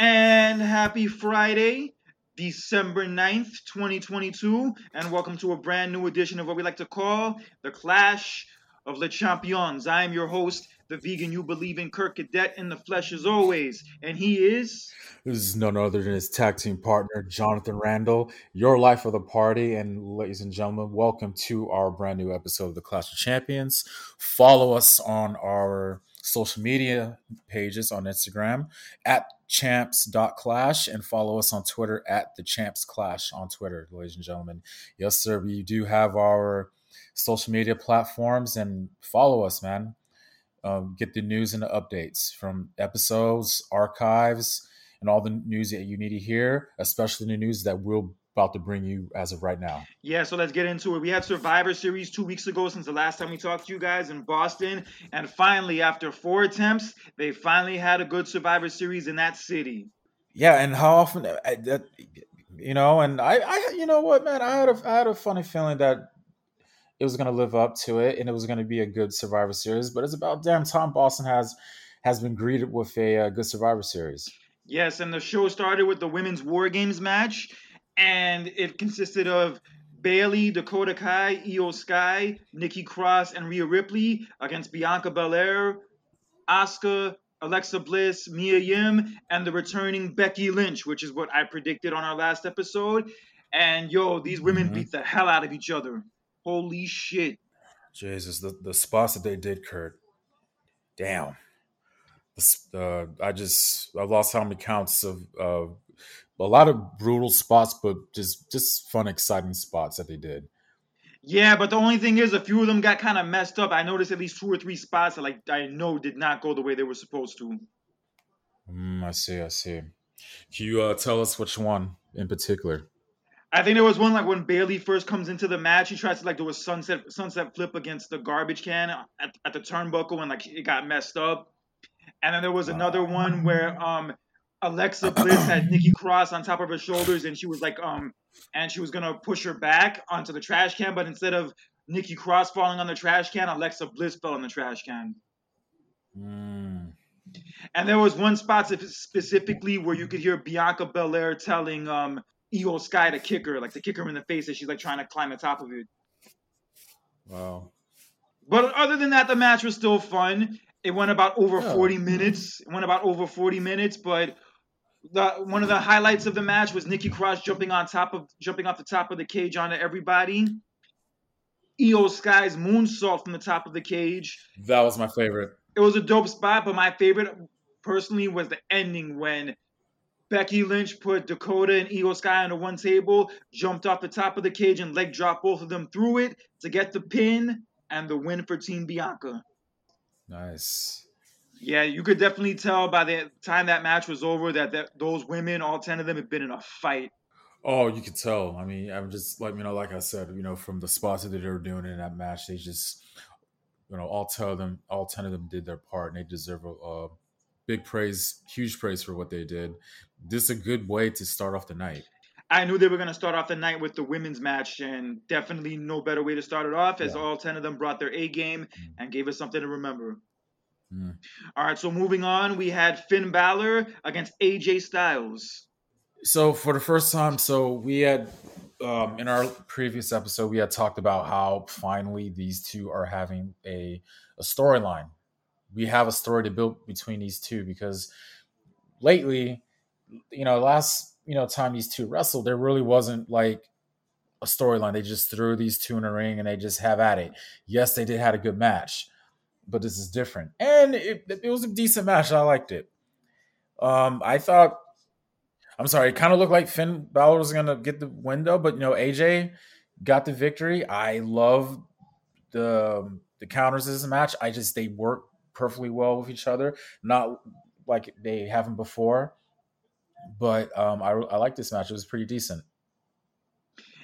And happy Friday, December 9th, 2022. And welcome to a brand new edition of what we like to call the Clash of the Champions. I am your host, the vegan you believe in, Kirk Cadet in the flesh as always. And he is... This is none other than his tag team partner, Jonathan Randall, your life of the party. And ladies and gentlemen, welcome to our brand new episode of the Clash of Champions. Follow us on our social media pages on Instagram at champs.clash and follow us on Twitter at the champs clash on Twitter, ladies and gentlemen. Yes, sir. We do have our social media platforms and follow us, man. Um, get the news and the updates from episodes, archives, and all the news that you need to hear, especially the news that we're about to bring you as of right now. Yeah, so let's get into it. We had Survivor Series two weeks ago since the last time we talked to you guys in Boston. And finally, after four attempts, they finally had a good Survivor Series in that city. Yeah, and how often I, that you know, and I, I, you know what, man, I had a, I had a funny feeling that it was going to live up to it, and it was going to be a good Survivor Series. But it's about damn time Boston has has been greeted with a, a good Survivor Series. Yes, and the show started with the women's War Games match, and it consisted of Bayley, Dakota Kai, IYO SKY, Nikki Cross, and Rhea Ripley against Bianca Belair, Asuka, Alexa Bliss, Mia Yim, and the returning Becky Lynch, which is what I predicted on our last episode. And yo, these women Mhm. beat the hell out of each other. Holy shit. Jesus, the, the spots that they did, Kurt. Damn. The Uh, I just I lost how many counts of uh, a lot of brutal spots, but just just fun, exciting spots that they did. Yeah, but the only thing is, a few of them got kind of messed up. I noticed at least two or three spots that, like, I know did not go the way they were supposed to. Mm, I see, I see. Can you uh, tell us which one in particular? I think there was one like when Bayley first comes into the match, he tries to like do a sunset sunset flip against the garbage can at, at the turnbuckle and like it got messed up. And then there was another one where um Alexa Bliss had Nikki Cross on top of her shoulders and she was like um and she was gonna push her back onto the trash can, but instead of Nikki Cross falling on the trash can, Alexa Bliss fell on the trash can. Mm, And there was one spot specifically where you could hear Bianca Belair telling um IYO SKY to kick her, like to kick her in the face as she's like trying to climb the top of it. wow. But other than that, the match was still fun. It went about over Yeah. 40 minutes. It went about over 40 minutes, but the one of the highlights of the match was Nikki Cross jumping on top of jumping off the top of the cage onto everybody. IYO SKY's moonsault from the top of the cage. That was my favorite. It was a dope spot, but my favorite personally was the ending when Becky Lynch put Dakota and IYO SKY onto one table, jumped off the top of the cage and leg dropped both of them through it to get the pin and the win for Team Bianca. Nice. Yeah, you could definitely tell by the time that match was over that, that those women, all 10 of them, had been in a fight. Oh, you could tell. I mean, I'm just like you know, like I said, you know, from the spots that they were doing in that match, they just, you know, all ten of them, all ten of them did their part, and they deserve a, a big praise, huge praise for what they did. This is a good way to start off the night. I knew they were going to start off the night with the women's match, and definitely no better way to start it off as Yeah. all 10 of them brought their A game Mm. and gave us something to remember. Mm. All right, so moving on, we had Finn Balor against AJ Styles. So for the first time, so we had um, in our previous episode, we had talked about how finally these two are having a, a storyline. We have a story to build between these two because lately, you know, last you know time these two wrestled, there really wasn't like a storyline. They just threw these two in a ring and they just have at it. Yes, they did had a good match, but this is different, and it, it was a decent match. I liked it. Um, I thought, I'm sorry, it kind of looked like Finn Balor was gonna get the window, but you know, AJ got the victory. I love the the counters in this match. I just they work perfectly well with each other, not like they haven't before. But um, I I like this match. It was pretty decent.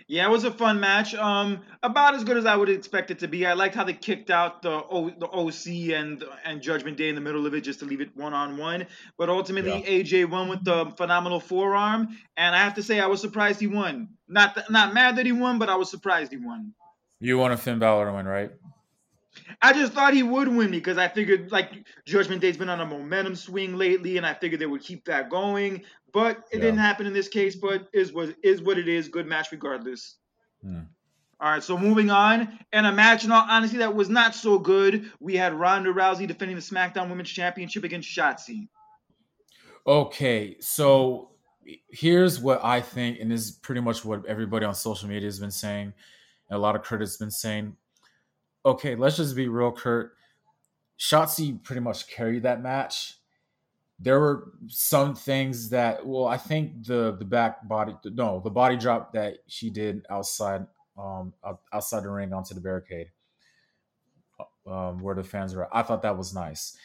Yeah, it was a fun match. Um, about as good as I would expect it to be. I liked how they kicked out the o, the OC and and Judgment Day in the middle of it just to leave it one on one. But ultimately, yeah. AJ won with the phenomenal forearm, and I have to say I was surprised he won. Not th- not mad that he won, but I was surprised he won. You want a Finn Balor win, right? I just thought he would win because I figured like Judgment Day's been on a momentum swing lately, and I figured they would keep that going. But it yeah. didn't happen in this case. But is what is what it is. Good match regardless. Hmm. All right, so moving on, and a match, in all honesty, that was not so good. We had Ronda Rousey defending the SmackDown Women's Championship against Shotzi. Okay, so here's what I think, and this is pretty much what everybody on social media has been saying, and a lot of critics been saying. Okay, let's just be real, Kurt. Shotzi pretty much carried that match there were some things that well i think the the back body no the body drop that she did outside um outside the ring onto the barricade um where the fans were i thought that was nice.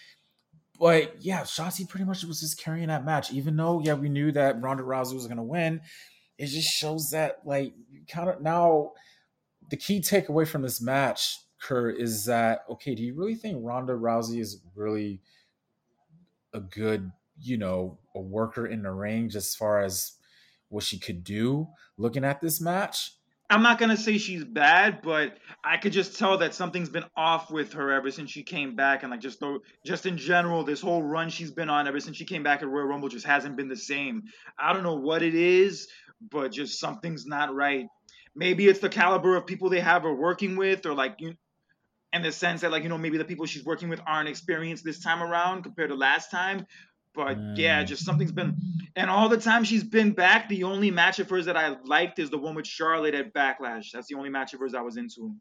But yeah Shotzi pretty much was just carrying that match. Even though yeah we knew that Ronda Rousey was to win it just shows that like kind of now the key takeaway from this match Kurt is that okay do you really think Ronda Rousey is really a good, you know, a worker in the just as far as what she could do looking at this match. I'm not gonna say she's bad, but I could just tell that something's been off with her ever since she came back, and like just the, just in general, this whole run she's been on ever since she came back at Royal Rumble just hasn't been the same. I don't know what it is, but just something's not right. Maybe it's the caliber of people they have her working with, or like you, in the sense that like you know maybe the people she's working with aren't experienced this time around compared to last time. But mm. yeah just something's been and all the time she's been back the only match of hers that i liked is the one with charlotte at backlash. That's the only match of hers i was into.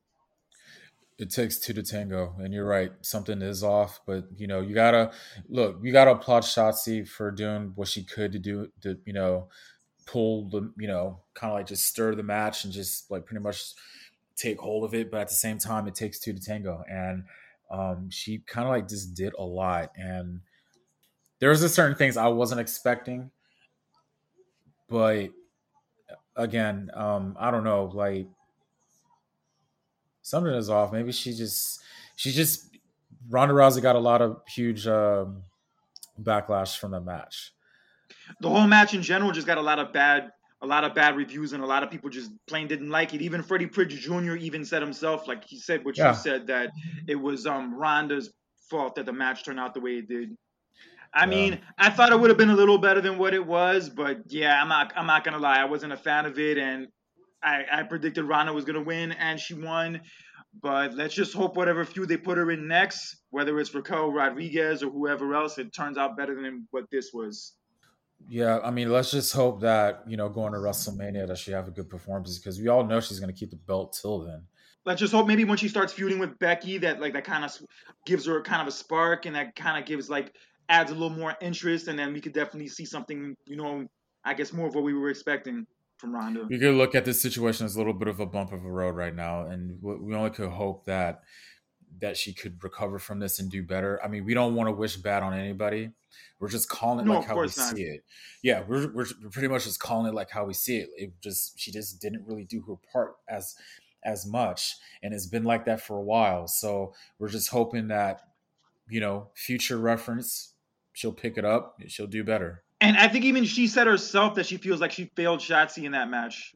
It takes two to tango and you're right something is off but you know you gotta look you gotta applaud Shotzi for doing what she could to do to you know pull the you know kind of like just stir the match and just like pretty much take hold of it, but at the same time, it takes two to tango. And um, she kind of like just did a lot. And there was a certain things I wasn't expecting, but again, um, I don't know, like something is off. Maybe she just she just Ronda Rousey got a lot of huge um, backlash from the match. The whole match in general just got a lot of bad a lot of bad reviews and a lot of people just plain didn't like it. Even Freddie Prinze Jr. even said himself, like he said what yeah. you said, that it was um Ronda's fault that the match turned out the way it did. I yeah. mean, I thought it would have been a little better than what it was, but yeah, I'm not I'm not gonna lie, I wasn't a fan of it, and I, I predicted Ronda was gonna win, and she won. But let's just hope whatever feud they put her in next, whether it's Raquel Rodriguez or whoever else, it turns out better than what this was. Yeah, I mean, let's just hope that you know going to WrestleMania that she have a good performance because we all know she's going to keep the belt till then. Let's just hope maybe when she starts feuding with Becky that like that kind of gives her kind of a spark and that kind of gives like adds a little more interest and then we could definitely see something you know I guess more of what we were expecting from Ronda. We could look at this situation as a little bit of a bump of a road right now, and we only could hope that that she could recover from this and do better. I mean, we don't want to wish bad on anybody. We're just calling it no, like how we not. see it. Yeah, we're, we're pretty much just calling it like how we see it. It just she just didn't really do her part as as much, and it's been like that for a while. So we're just hoping that you know future reference she'll pick it up, she'll do better. And I think even she said herself that she feels like she failed Shotzi in that match.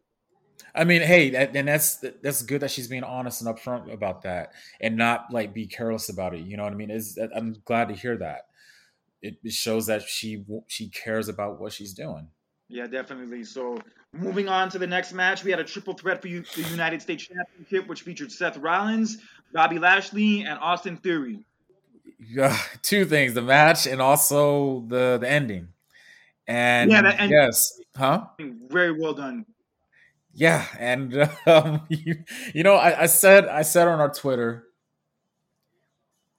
I mean, hey, that, and that's that's good that she's being honest and upfront about that, and not like be careless about it. You know what I mean? Is I'm glad to hear that. It, it shows that she she cares about what she's doing. Yeah, definitely. So moving on to the next match, we had a triple threat for you, the United States Championship, which featured Seth Rollins, Bobby Lashley, and Austin Theory. Yeah, two things: the match and also the the ending. And, Yeah, that- and- yes, huh? Very well done. Yeah, and um, you, you know, I, I said I said on our Twitter,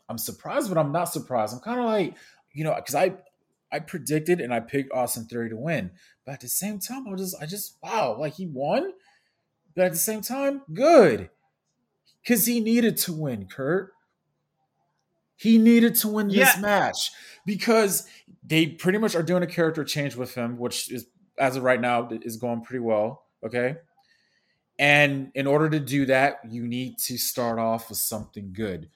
I'm surprised, but I'm not surprised. I'm kind of like, you know, because I I predicted and I picked Austin Theory to win, but at the same time, I was just I just wow, like he won, but at the same time, good, because he needed to win, Kurt. He needed to win this Yeah. match because they pretty much are doing a character change with him, which is as of right now is going pretty well. Okay. And in order to do that, you need to start off with something good.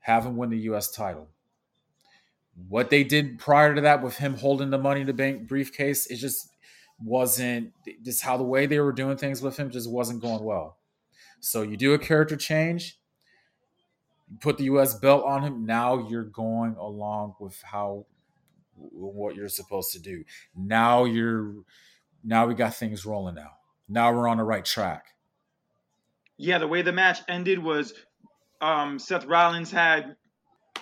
Have him win the US title. What they did prior to that with him holding the money in the bank briefcase, it just wasn't just how the way they were doing things with him just wasn't going well. So you do a character change, put the US belt on him, now you're going along with how what you're supposed to do. Now you're now we got things rolling now. Now we're on the right track. Yeah, the way the match ended was um, Seth Rollins had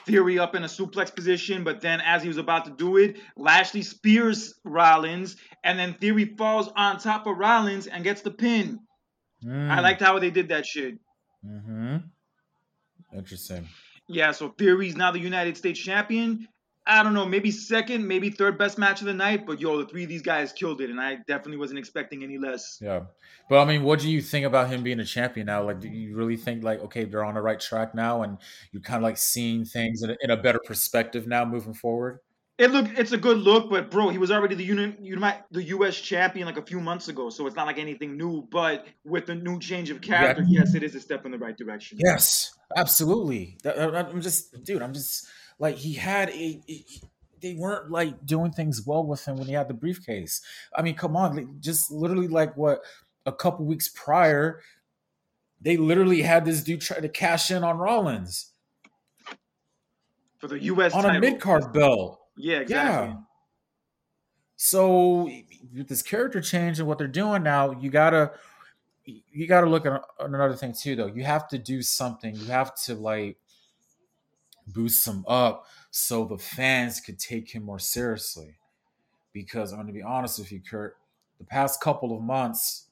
Theory up in a suplex position, but then as he was about to do it, Lashley spears Rollins, and then Theory falls on top of Rollins and gets the pin. I liked how they did that shit. Mm-hmm. Interesting. Yeah, so Theory's now the United States champion. I don't know, maybe second, maybe third best match of the night, but yo, the three of these guys killed it, and I definitely wasn't expecting any less. Yeah. But I mean, what do you think about him being a champion now? Like, do you really think like, okay, they're on the right track now, and you're kind of like seeing things in a, in a better perspective now moving forward? It look, it's a good look, but bro, he was already the uni, uni, the U.S. champion like a few months ago, so it's not like anything new. But with the new change of character, yes, it is a step in the right direction. Yes, absolutely. I'm just, dude. I'm just like he had a. a- they weren't like doing things well with him when he had the briefcase. I mean, come on, like, just literally like what a couple weeks prior, they literally had this dude try to cash in on Rollins For the U.S. on title. a mid card belt. Yeah, exactly. Yeah. So with this character change and what they're doing now, you gotta you gotta look at another thing too. Though you have to do something. You have to like boost him up so the fans could take him more seriously. Because I'm going to be honest with you, Kurt, the past couple of months,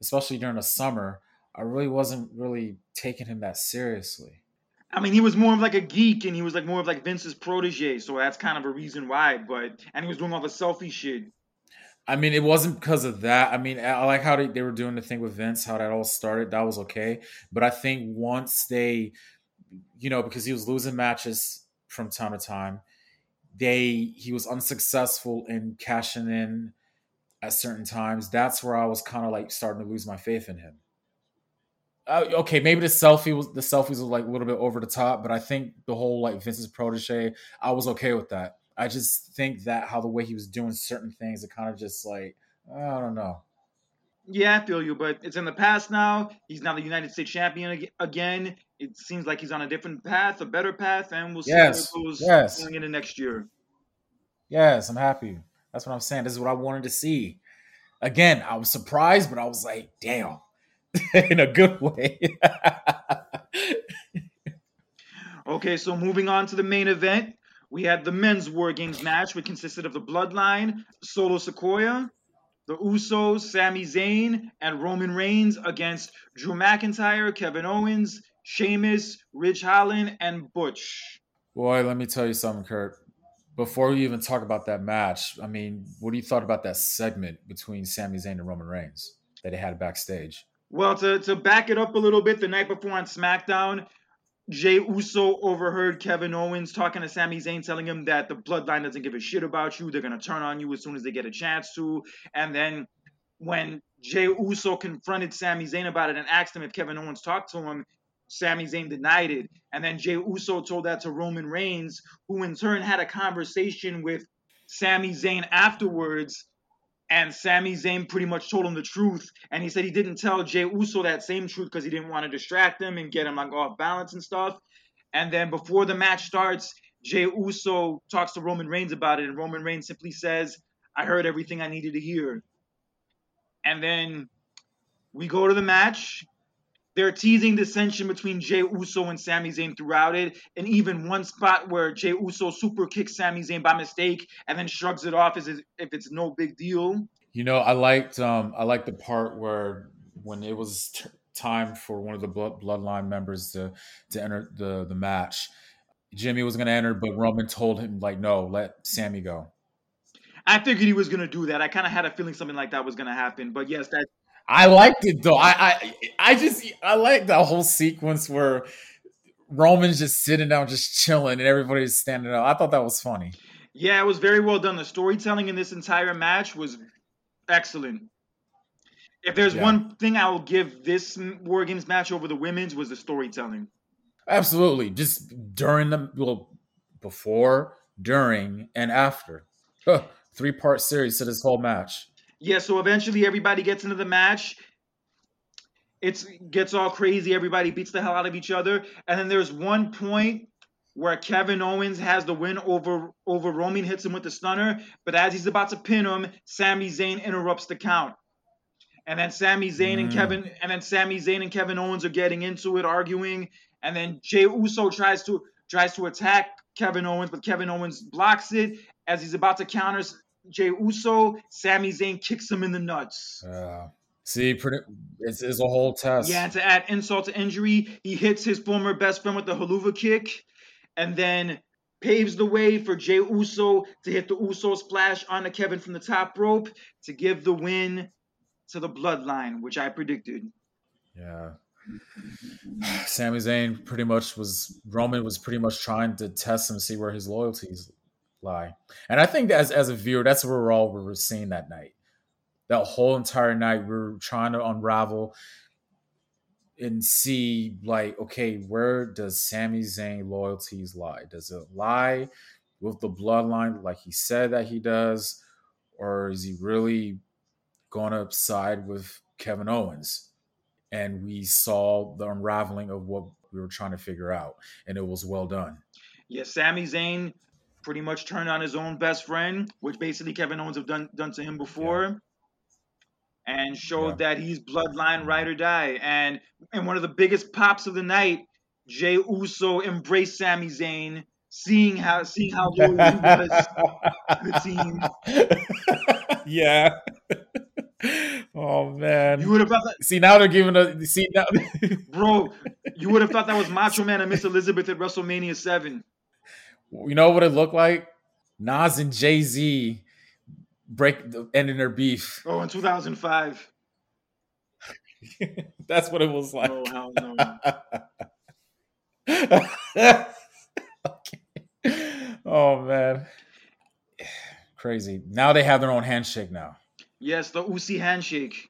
especially during the summer, I really wasn't really taking him that seriously. I mean, he was more of like a geek, and he was like more of like Vince's protege, so that's kind of a reason why. But and he was doing all the selfie shit. I mean, it wasn't because of that. I mean, I like how they, they were doing the thing with Vince, how that all started. That was okay. But I think once they, you know, because he was losing matches from time to time, they he was unsuccessful in cashing in at certain times. That's where I was kind of like starting to lose my faith in him. Uh, okay, maybe the selfie was the selfies were like a little bit over the top, but I think the whole like Vince's protege, I was okay with that. I just think that how the way he was doing certain things, it kind of just like I don't know. Yeah, I feel you, but it's in the past now. He's now the United States champion ag- again. It seems like he's on a different path, a better path, and we'll see Yes, it goes yes. going into next year. Yes, I'm happy. That's what I'm saying. This is what I wanted to see. Again, I was surprised, but I was like, damn, in a good way. Okay, so moving on to the main event, we had the men's War Games match, which consisted of the Bloodline, Solo Sikoa, the Usos, Sami Zayn, and Roman Reigns against Drew McIntyre, Kevin Owens, Sheamus, Ridge Holland, and Butch. Boy, let me tell you something, Kurt. Before we even talk about that match, I mean, what do you thought about that segment between Sami Zayn and Roman Reigns that they had backstage? Well, to, to back it up a little bit, the night before on SmackDown, Jey Uso overheard Kevin Owens talking to Sami Zayn, telling him that the bloodline doesn't give a shit about you. They're going to turn on you as soon as they get a chance to. And then when Jey Uso confronted Sami Zayn about it and asked him if Kevin Owens talked to him, Sami Zayn denied it. And then Jey Uso told that to Roman Reigns, who in turn had a conversation with Sami Zayn afterwards. And Sami Zayn pretty much told him the truth. And he said he didn't tell Jey Uso that same truth because he didn't want to distract him and get him like off balance and stuff. And then before the match starts, Jey Uso talks to Roman Reigns about it, and Roman Reigns simply says, I heard everything I needed to hear. And then we go to the match. They're teasing dissension between Jey Uso and Sami Zayn throughout it, and even one spot where Jey Uso super kicks Sami Zayn by mistake and then shrugs it off as if it's no big deal. You know, I liked um I liked the part where when it was t- time for one of the blood, bloodline members to to enter the the match. Jimmy was going to enter, but Roman told him like, "No, let Sami go." I figured he was going to do that. I kind of had a feeling something like that was going to happen. But yes, that I liked it though. I I I just I like that whole sequence where Roman's just sitting down, just chilling, and everybody's standing up. I thought that was funny. Yeah, it was very well done. The storytelling in this entire match was excellent. If there's Yeah. one thing I will give this War Games match over the women's was the storytelling. Absolutely, just during the well, before, during, and after. Three part series to this whole match. Yeah, so eventually everybody gets into the match. It's gets all crazy. Everybody beats the hell out of each other, and then there's one point where Kevin Owens has the win over over Roman, hits him with the stunner, but as he's about to pin him, Sami Zayn interrupts the count. And then Sami Zayn and Mm. Kevin and then Sami Zayn and Kevin Owens are getting into it, arguing, and then Jey Uso tries to tries to attack Kevin Owens, but Kevin Owens blocks it. As he's about to counter Jey Uso, Sami Zayn kicks him in the nuts. Uh, see, pretty, it's, it's a whole test. Yeah, to add insult to injury, he hits his former best friend with the Helluva Kick, and then paves the way for Jey Uso to hit the Uso splash onto Kevin from the top rope to give the win to the Bloodline, which I predicted. Yeah. Sami Zayn pretty much was Roman was pretty much trying to test him, see where his loyalties lie. And I think as as a viewer, that's where we're all we were seeing that night. That whole entire night, we were trying to unravel and see like, okay, where does Sami Zayn loyalties lie? Does it lie with the bloodline like he said that he does? Or is he really gonna side with Kevin Owens? and we saw the unraveling of what we were trying to figure out, and it was well done. Yeah, Sami Zayn pretty much turned on his own best friend, which basically Kevin Owens have done done to him before. And showed that he's bloodline ride or die. And and one of the biggest pops of the night, Jey Uso embraced Sami Zayn, seeing how seeing how loyal he was to the team. yeah. oh man. You would have thought that, See now they're giving a see now. bro. You would have thought that was Macho Man and Miss Elizabeth at WrestleMania Seven. You know what it looked like? Nas and Jay Z break the ending their beef. Oh, in 2005. That's what it was like. Oh hell no. oh man. Crazy. Now they have their own handshake now. Yes, the Usi handshake.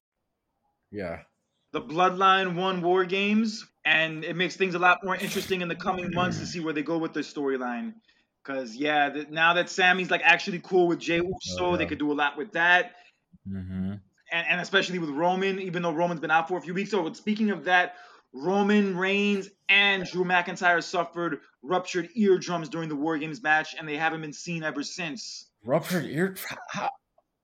Yeah. the Bloodline won War Games, and it makes things a lot more interesting in the coming months to see where they go with the storyline. Because yeah, th- now that Sami's like actually cool with Jey Uso, yeah. they could do a lot with that, Mm-hmm. and, and especially with Roman, even though Roman's been out for a few weeks. So speaking of that, Roman Reigns and Drew McIntyre suffered ruptured eardrums during the War Games match, and they haven't been seen ever since. Ruptured ear. How?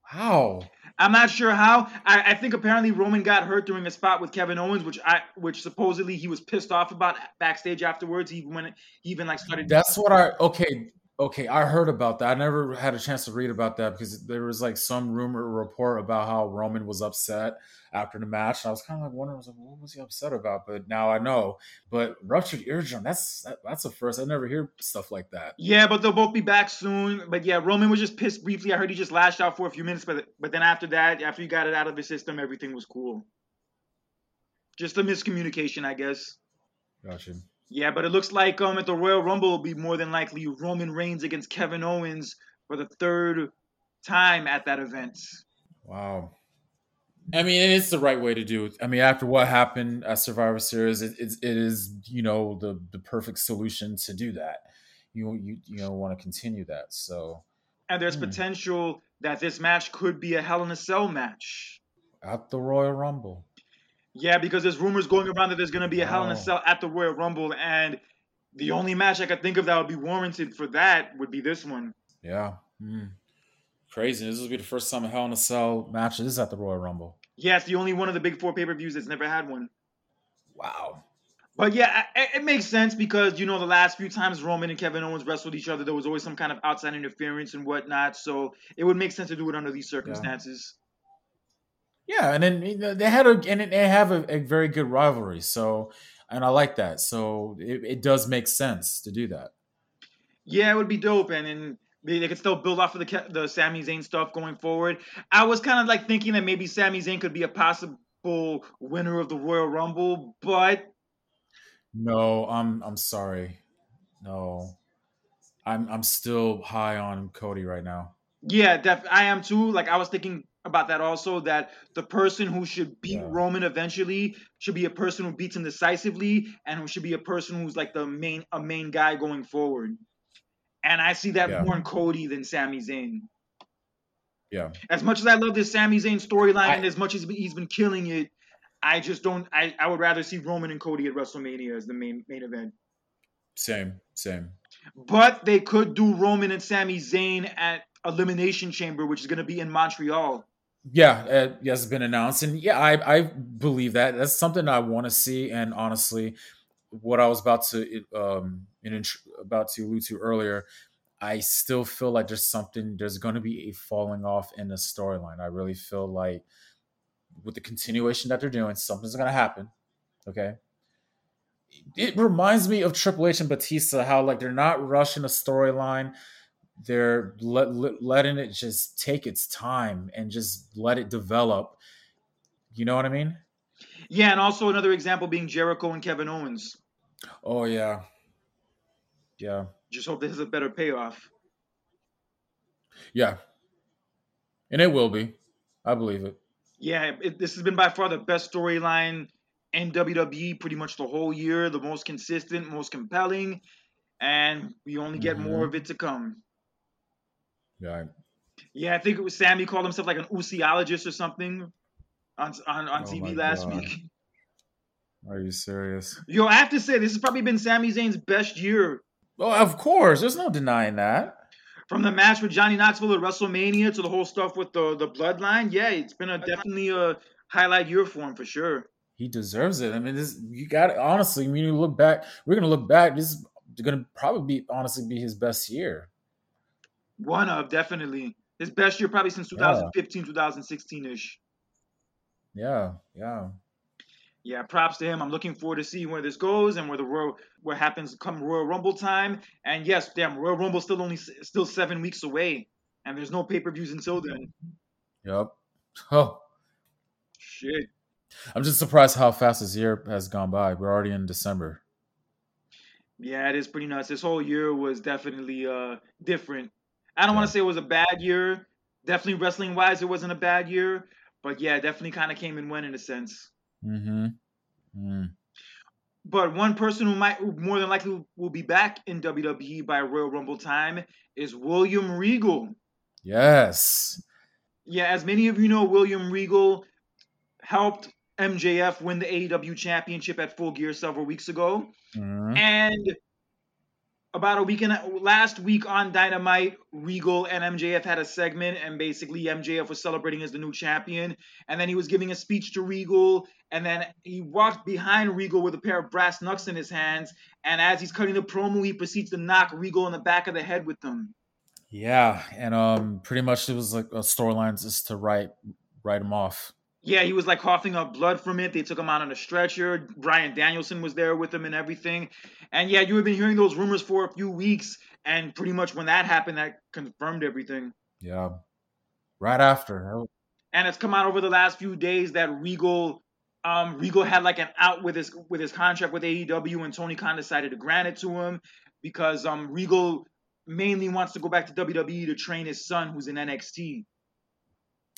How? I'm not sure how. I, I think apparently Roman got hurt during a spot with Kevin Owens, which I which supposedly he was pissed off about backstage afterwards. He even he even like started That's what I. Okay. Okay, I heard about that. I never had a chance to read about that because there was like some rumor report about how Roman was upset after the match. And I was kind of like wondering, was like, what was he upset about? But now I know. But ruptured eardrum, that's that, that's a first. I never hear stuff like that. Yeah, but they'll both be back soon. But yeah, Roman was just pissed briefly. I heard he just lashed out for a few minutes, but but then after that, after he got it out of his system, everything was cool. Just a miscommunication, I guess. Gotcha. Yeah, but it looks like um at the Royal Rumble will be more than likely Roman Reigns against Kevin Owens for the third time at that event. Wow. I mean, it's the right way to do it. I mean, after what happened at Survivor Series, it, it, it is you know the the perfect solution to do that. You you you know want to continue that. So And there's Hmm. potential that this match could be a Hell in a Cell match. at the Royal Rumble. Yeah, because there's rumors going around that there's going to be a Hell in a Cell at the Royal Rumble, and the only match I could think of that would be warranted for that would be this one. Yeah. Hmm. Crazy. This will be the first time a Hell in a Cell match is at the Royal Rumble. Yeah, it's the only one of the big four pay per views that's never had one. Wow. But yeah, I- I- it makes sense because you know the last few times Roman and Kevin Owens wrestled each other, there was always some kind of outside interference and whatnot. So it would make sense to do it under these circumstances. Yeah, and then they had a and they have a, a very good rivalry. So, and I like that. So it, it does make sense to do that. Yeah, it would be dope, and then they, they could still build off of the the Sami Zayn stuff going forward. I was kind of like thinking that maybe Sami Zayn could be a possible winner of the Royal Rumble, but No, I'm I'm sorry. No, I'm I'm still high on Cody right now. Yeah, def- I am too. Like I was thinking about that also. That the person who should beat Yeah. Roman eventually should be a person who beats him decisively, and who should be a person who's like the main a main guy going forward. And I see that Yeah. more in Cody than Sami Zayn. Yeah, As much as I love this Sami Zayn storyline, and as much as he's been killing it, I just don't. I, I would rather see Roman and Cody at WrestleMania as the main main event. same, same. But they could do Roman and Sami Zayn at Elimination Chamber, which is going to be in Montreal. Yeah, it has been announced, and yeah, I I believe that that's something I want to see. And honestly, what I was about to um about to allude to earlier, I still feel like there's something there's going to be a falling off in the storyline. I really feel like with the continuation that they're doing, something's going to happen. Okay. It reminds me of Triple H and Batista, how like they're not rushing a storyline they're let, let- letting it just take its time and just let it develop. You know what I mean? Yeah, and also another example being Jericho and Kevin Owens. Oh yeah, yeah, Just hope this is a better payoff. yeah. And it will be. I believe it. Yeah, it, this has been by far the best storyline in WWE pretty much the whole year, the most consistent, most compelling, and we only get more Mhm. of it to come. Yeah. Yeah, I think it was Sami called himself like an Usiologist or something on on, on Oh TV last God. week. Are you serious? Yo, I have to say this has probably been Sami Zayn's best year. Oh, of course. There's no denying that. From the match with Johnny Knoxville at WrestleMania to the whole stuff with the the bloodline, yeah, it's been a definitely a highlight year for him for sure. He deserves it. I mean, this you got. Honestly, when you look back, we're gonna look back. This is gonna probably be honestly be his best year. One of definitely his best year probably since 2015, 2016 ish. Yeah, yeah. Yeah, props to him. I'm looking forward to seeing where this goes and where the Royal what happens come Royal Rumble time. And yes, damn, Royal Rumble still only still seven weeks away, and there's no pay per views until then. Yep. Oh, Shit. I'm just surprised how fast this year has gone by. We're already in December. Yeah, it is pretty nuts. This whole year was definitely uh different. I don't want to say it was a bad year. Definitely wrestling wise, it wasn't a bad year. But yeah, definitely kind of came and went in a sense. Mm-hmm. Mm. But one person who might who more than likely will be back in WWE by Royal Rumble time is William Regal. Yes. Yeah, as many of you know, William Regal helped MJF win the AEW championship at Full Gear several weeks ago. Mhm. And about a week and last week on Dynamite, Regal and MJF had a segment, and basically MJF was celebrating as the new champion, and then he was giving a speech to Regal, and then he walked behind Regal with a pair of brass knucks in his hands, and as he's cutting the promo, he proceeds to knock Regal in the back of the head with them. Yeah, and um, pretty much it was like a storyline just to write write him off. Yeah, he was like coughing up blood from it. They took him out on a stretcher. Bryan Danielson was there with him and everything. And yeah, you have been hearing those rumors for a few weeks, and pretty much when that happened, that confirmed everything. Yeah, right after. And it's come out over the last few days that Regal, um, Regal had like an out with his with his contract with AEW, and Tony Khan decided to grant it to him because um, Regal mainly wants to go back to WWE to train his son, who's in NXT.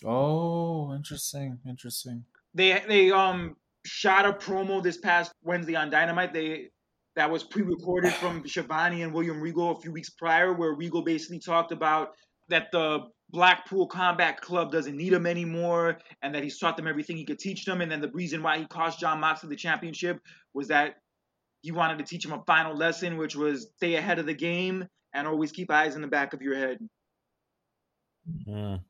Oh, interesting, interesting. They they um shot a promo this past Wednesday on Dynamite. They that was pre-recorded from Schiavone and William Regal a few weeks prior, where Regal basically talked about that the Blackpool Combat Club doesn't need him anymore, and that he's taught them everything he could teach them. And then the reason why he cost Jon Moxley the championship was that he wanted to teach him a final lesson, which was stay ahead of the game and always keep eyes in the back of your head. Mm.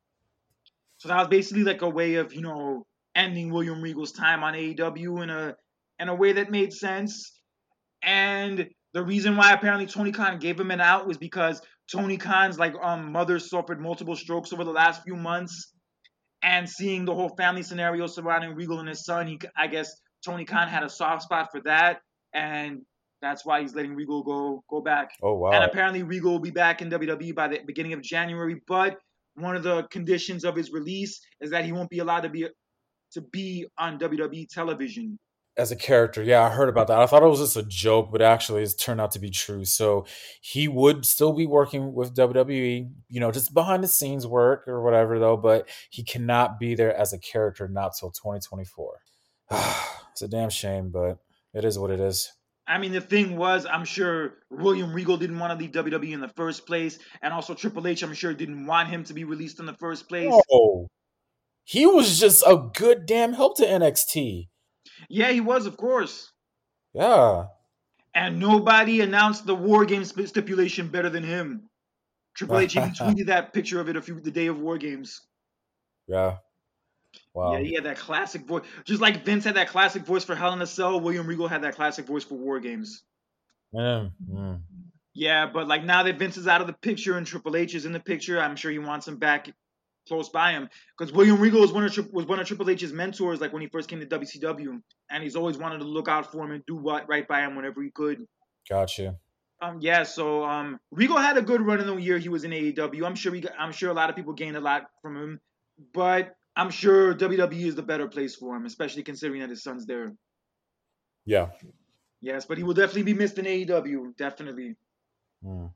So that was basically like a way of, you know, ending William Regal's time on AEW in a in a way that made sense. And the reason why apparently Tony Khan gave him an out was because Tony Khan's like um mother suffered multiple strokes over the last few months, and seeing the whole family scenario surrounding Regal and his son, he I guess Tony Khan had a soft spot for that, and that's why he's letting Regal go go back. Oh wow! And apparently Regal will be back in WWE by the beginning of January, but one of the conditions of his release is that he won't be allowed to be to be on WWE television. As a character, yeah, I heard about that. I thought it was just a joke, but actually, it's turned out to be true. So he would still be working with WWE, you know, just behind the scenes work or whatever, though. But he cannot be there as a character not till 2024. it's a damn shame, but it is what it is. I mean, the thing was, I'm sure William Regal didn't want to leave WWE in the first place, and also Triple H, I'm sure, didn't want him to be released in the first place. Oh, he was just a good damn help to NXT. Yeah, he was, of course. Yeah. And nobody announced the War Games stipulation better than him. Triple H even tweeted that picture of it a few the day of War Games. Yeah. Wow. Yeah, he had that classic voice. Just like Vince had that classic voice for Hell in a Cell, William Regal had that classic voice for War Games. Mm, mm. Yeah, but like now that Vince is out of the picture and Triple H is in the picture, I'm sure he wants him back close by him because William Regal was one of was one of Triple H's mentors, like when he first came to WCW, and he's always wanted to look out for him and do what right by him whenever he could. Gotcha. Um, yeah, so um, Regal had a good run in the year he was in AEW. I'm sure got, I'm sure a lot of people gained a lot from him, but I'm sure WWE is the better place for him, especially considering that his son's there. Yeah. Yes, but he will definitely be missed in AEW, definitely. Mm.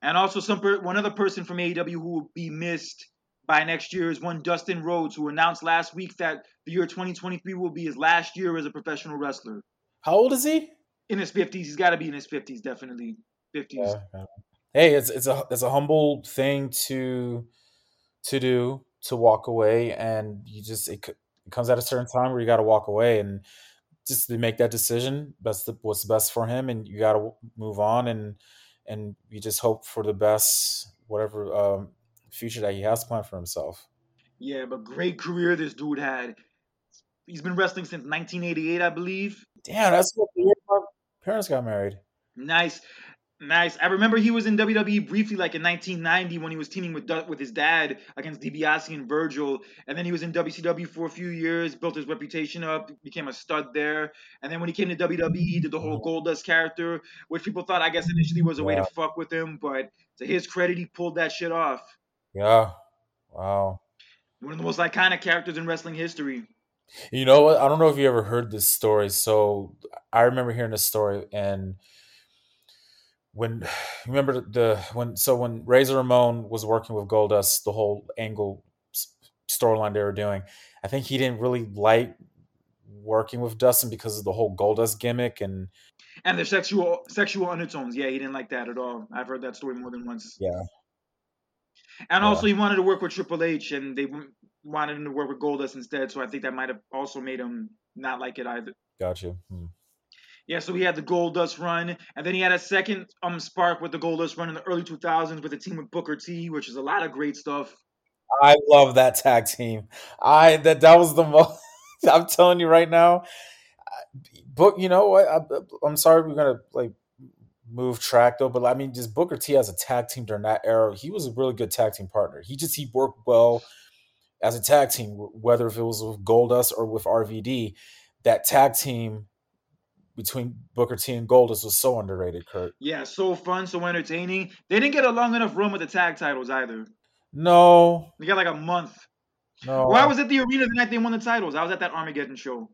And also, some per- one other person from AEW who will be missed by next year is one Dustin Rhodes, who announced last week that the year 2023 will be his last year as a professional wrestler. How old is he? In his 50s. He's got to be in his 50s, definitely. 50s. Yeah. Hey, it's it's a it's a humble thing to to do to walk away, and you just it, it comes at a certain time where you got to walk away, and just to make that decision, that's the, what's best for him, and you got to move on, and and you just hope for the best, whatever um, future that he has planned for himself. Yeah, but great career this dude had. He's been wrestling since 1988, I believe. Damn, that's what the year my parents got married. Nice, nice. I remember he was in WWE briefly, like in 1990, when he was teaming with with his dad against DiBiase and Virgil, and then he was in WCW for a few years, built his reputation up, became a stud there, and then when he came to WWE, he did the whole Goldust character, which people thought, I guess, initially was a way to fuck with him, but to his credit, he pulled that shit off. Yeah. Wow. One of the most iconic characters in wrestling history. You know what? I don't know if you ever heard this story. So I remember hearing this story, and when remember the when so when Razor Ramon was working with Goldust, the whole angle storyline they were doing, I think he didn't really like working with Dustin because of the whole Goldust gimmick and and the sexual sexual undertones. Yeah, he didn't like that at all. I've heard that story more than once. Yeah. And yeah. also, he wanted to work with Triple H, and they wanted him to work with Goldust instead. So I think that might have also made him not like it either. Gotcha. Hmm. Yeah, so he had the Goldust run, and then he had a second um spark with the Goldust run in the early 2000s with a team with Booker T, which is a lot of great stuff. I love that tag team. I that that was the most. I'm telling you right now, book. You know what? I, I'm sorry, we're gonna like move track though, but I mean, just Booker T as a tag team during that era, he was a really good tag team partner. He just he worked well as a tag team, whether if it was with Goldust or with RVD. That tag team between Booker T and Goldust was so underrated, Kurt. Yeah, so fun, so entertaining. They didn't get a long enough run with the tag titles either. No, They got like a month. no. Well, I was at the arena the night they won the titles. I was at that Armageddon show.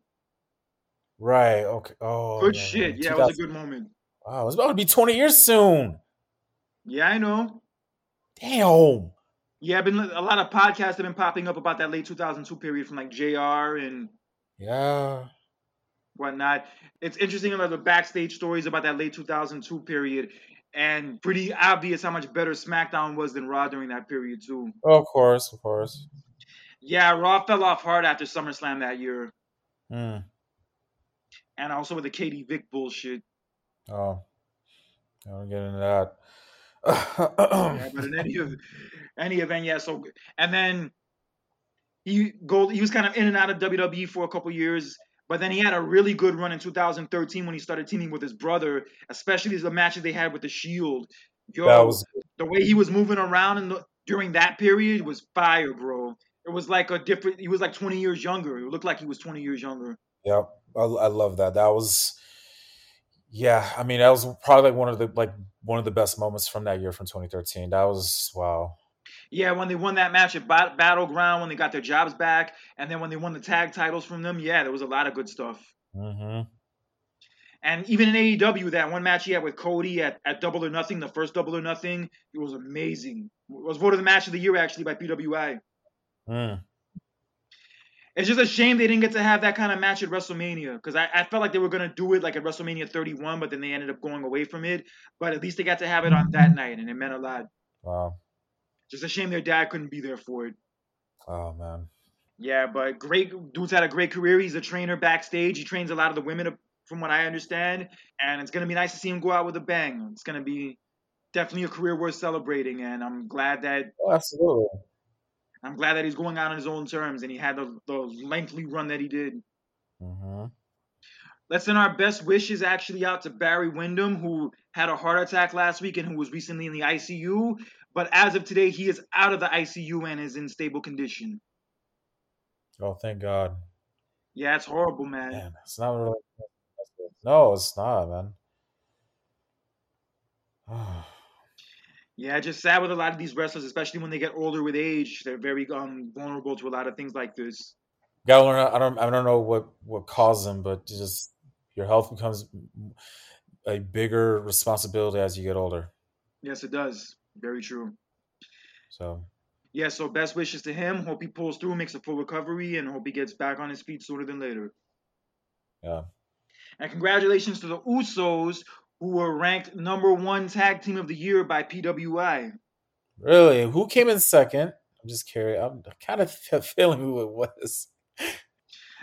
right. Okay. Oh, Good yeah, shit. yeah. Yeah, it was a good moment. Wow, it's about to be 20 years soon. Yeah, I know. Damn. Yeah, I've been a lot of podcasts have been popping up about that late 2002 period from like JR and Yeah. Whatnot. It's interesting about the backstage stories about that late 2002 period, and pretty obvious how much better SmackDown was than Raw during that period too. Of course, of course. Yeah, Raw fell off hard after SummerSlam that year, Mm. and also with the Katie Vick bullshit. Oh, I don't get into that. Yeah, but in any of any event, yeah. So and then he go he was kind of in and out of WWE for a couple years, but then he had a really good run in 2013 when he started teaming with his brother, especially the matches they had with the Shield. Yo, that was the way he was moving around in the, during that period was fire, bro. It was like a different. He was like 20 years younger. It looked like he was 20 years younger. Yep, I, I love that. That was, yeah. I mean, that was probably like one of the like one of the best moments from that year from 2013. That was wow. Yeah, when they won that match at Bat- Battleground, when they got their jobs back, and then when they won the tag titles from them, yeah, there was a lot of good stuff. hmm And even in AEW, that one match he had with Cody at, at Double or Nothing, the first Double or Nothing, it was amazing. It was voted the match of the year actually by PWI. Mm. It's just a shame they didn't get to have that kind of match at WrestleMania because I, I felt like they were gonna do it like at WrestleMania 31, but then they ended up going away from it. But at least they got to have it on that night, and it meant a lot. Wow. Just a shame their dad couldn't be there for it. Oh man. Yeah, but great dude's had a great career. He's a trainer backstage. He trains a lot of the women, from what I understand, and it's gonna be nice to see him go out with a bang. It's gonna be definitely a career worth celebrating, and I'm glad that Oh, absolutely. I'm glad that he's going out on his own terms and he had the, the lengthy run that he did. Mm-hmm. Let's send our best wishes actually out to Barry Windham, who had a heart attack last week and who was recently in the ICU. But as of today, he is out of the ICU and is in stable condition. Oh, thank God. Yeah, it's horrible, man. Man, it's not really. No, it's not, man. Yeah, just sad with a lot of these wrestlers, especially when they get older with age. They're very um, vulnerable to a lot of things like this. Gotta learn. I don't. I don't know what what caused them, but just your health becomes a bigger responsibility as you get older. Yes, it does. Very true. So Yeah, so best wishes to him. Hope he pulls through, makes a full recovery, and hope he gets back on his feet sooner than later. yeah. And congratulations to the Usos, who were ranked number one tag team of the year by PWI. Really, who came in second? I'm just curious. I'm kind of feeling who it was.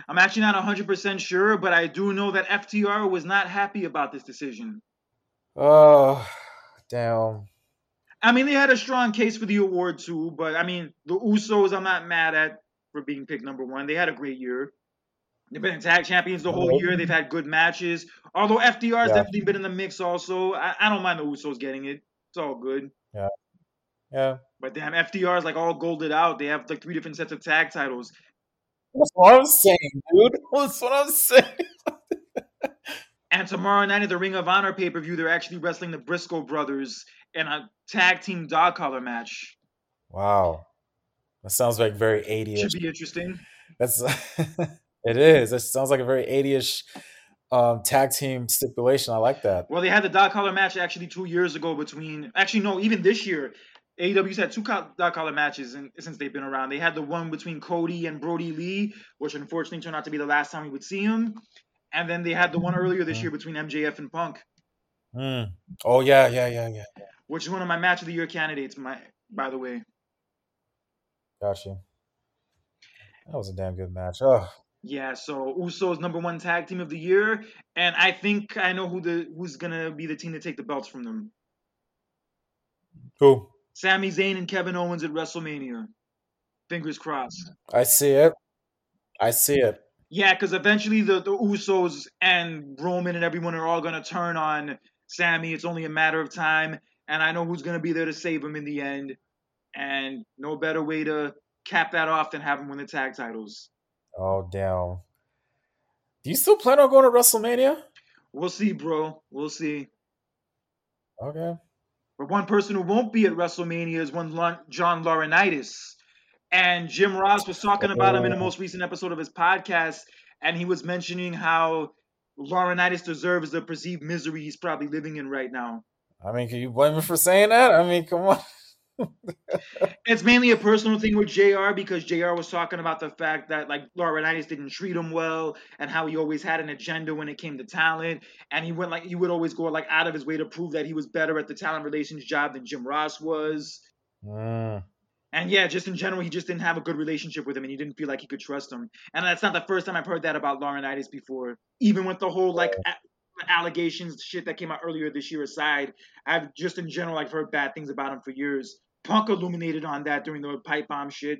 I'm actually not 100% sure, but I do know that FTR was not happy about this decision. Oh, damn. I mean, they had a strong case for the award too, but I mean, the Usos, I'm not mad at for being picked number one. They had a great year. They've been tag champions the whole year. They've had good matches. Although has Yeah. definitely been in the mix also. I, I don't mind the Usos getting it. It's all good. Yeah, Yeah. But damn, is like all golded out. They have like three different sets of tag titles. that's what I'm saying, dude. That's what I'm saying. And tomorrow night at the Ring of Honor pay per view, they're actually wrestling the Briscoe brothers in a tag team dog collar match. Wow, that sounds like very 80ish. Should be interesting. That's it is. That sounds like a very 80ish um, tag team stipulation. I like that. Well, they had the dog collar match actually two years ago between. Actually, no, even this year, AEW's had two dog collar matches in, since they've been around. They had the one between Cody and Brodie Lee, which unfortunately turned out to be the last time we would see him. And then they had the one earlier this year between MJF and Punk, Mm. Oh yeah, yeah, yeah, yeah. which is one of my match of the year candidates. My, by the way. Gotcha. That was a damn good match. Oh, Yeah, so Usos number one tag team of the year, and I think I know who the who's gonna be the team to take the belts from them. Who? Sami Zayn and Kevin Owens at WrestleMania. Fingers crossed. I see it. I see it. Yeah, because eventually the, the Usos and Roman and everyone are all gonna turn on Sami. It's only a matter of time, and I know who's gonna be there to save him in the end. And no better way to cap that off than have him win the tag titles. Oh damn. Do you still plan on going to WrestleMania? We'll see, bro. We'll see. Okay. But one person who won't be at WrestleMania is one John Laurinaitis. And Jim Ross was talking about him in the most recent episode of his podcast, and he was mentioning how Laurinaitis deserves the perceived misery he's probably living in right now. I mean, can you blame him for saying that? I mean, come on. It's mainly a personal thing with JR because JR was talking about the fact that like Laurinaitis didn't treat him well and how he always had an agenda when it came to talent. And he went like he would always go like out of his way to prove that he was better at the talent relations job than Jim Ross was. Mm. And yeah, just in general, he just didn't have a good relationship with him, and he didn't feel like he could trust him. And that's not the first time I've heard that about Laurinaitis before. Even with the whole like a- allegations shit that came out earlier this year aside, I've just in general I've heard bad things about him for years. Punk illuminated on that during the pipe bomb shit.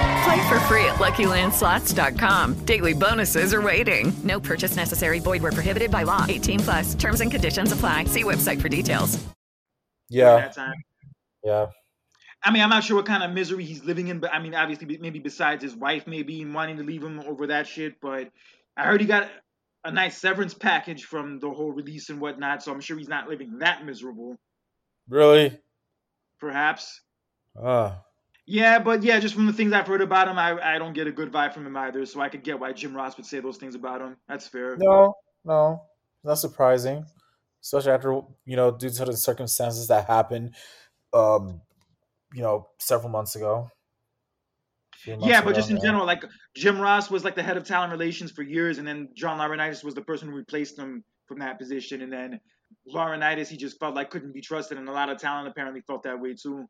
Play for free at LuckyLandSlots.com. Daily bonuses are waiting. No purchase necessary. Void were prohibited by law. 18 plus. Terms and conditions apply. See website for details. Yeah. Yeah. I mean, I'm not sure what kind of misery he's living in, but I mean, obviously, maybe besides his wife, maybe wanting to leave him over that shit. But I heard he got a nice severance package from the whole release and whatnot, so I'm sure he's not living that miserable. Really? Perhaps. Uh, Yeah, but yeah, just from the things I've heard about him, I, I don't get a good vibe from him either. So I could get why Jim Ross would say those things about him. That's fair. no, no. Not surprising. Especially after, you know, due to the circumstances that happened, um, you know, several months ago. Months Yeah, but ago, just in general, like Jim Ross was like the head of talent relations for years, and then John Laurinaitis was the person who replaced him from that position, and then Laurinaitis he just felt like couldn't be trusted, and a lot of talent apparently felt that way too.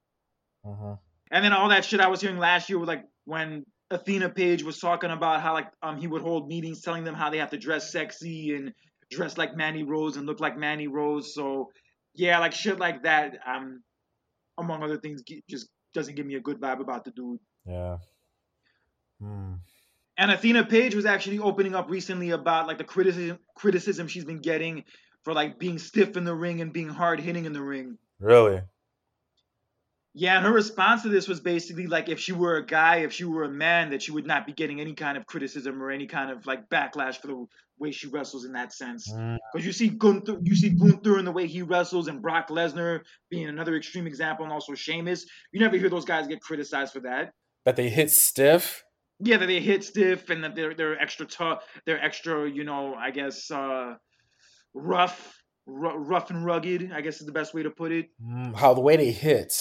Mhm. And then all that shit I was hearing last year, was like when Athena Page was talking about how like um he would hold meetings telling them how they have to dress sexy and dress like Mandy Rose and look like Mandy Rose. So yeah, like shit like that. Um, among other things, just doesn't give me a good vibe about the dude. Yeah. Hmm. And Athena Page was actually opening up recently about like the criticism criticism she's been getting for like being stiff in the ring and being hard hitting in the ring. Really? Yeah, and her response to this was basically like if she were a guy, if she were a man, that she would not be getting any kind of criticism or any kind of like backlash for the way she wrestles in that sense. Mm. Because you see Gunther, you see Gunther in the way he wrestles, and Brock Lesnar being another extreme example, and also Sheamus. You never hear those guys get criticized for that. That they hit stiff? Yeah, that they hit stiff and that they're they're extra tough, they're extra, you know, I guess uh rough, r- rough and rugged. I guess is the best way to put it. Mm, how the way they hit.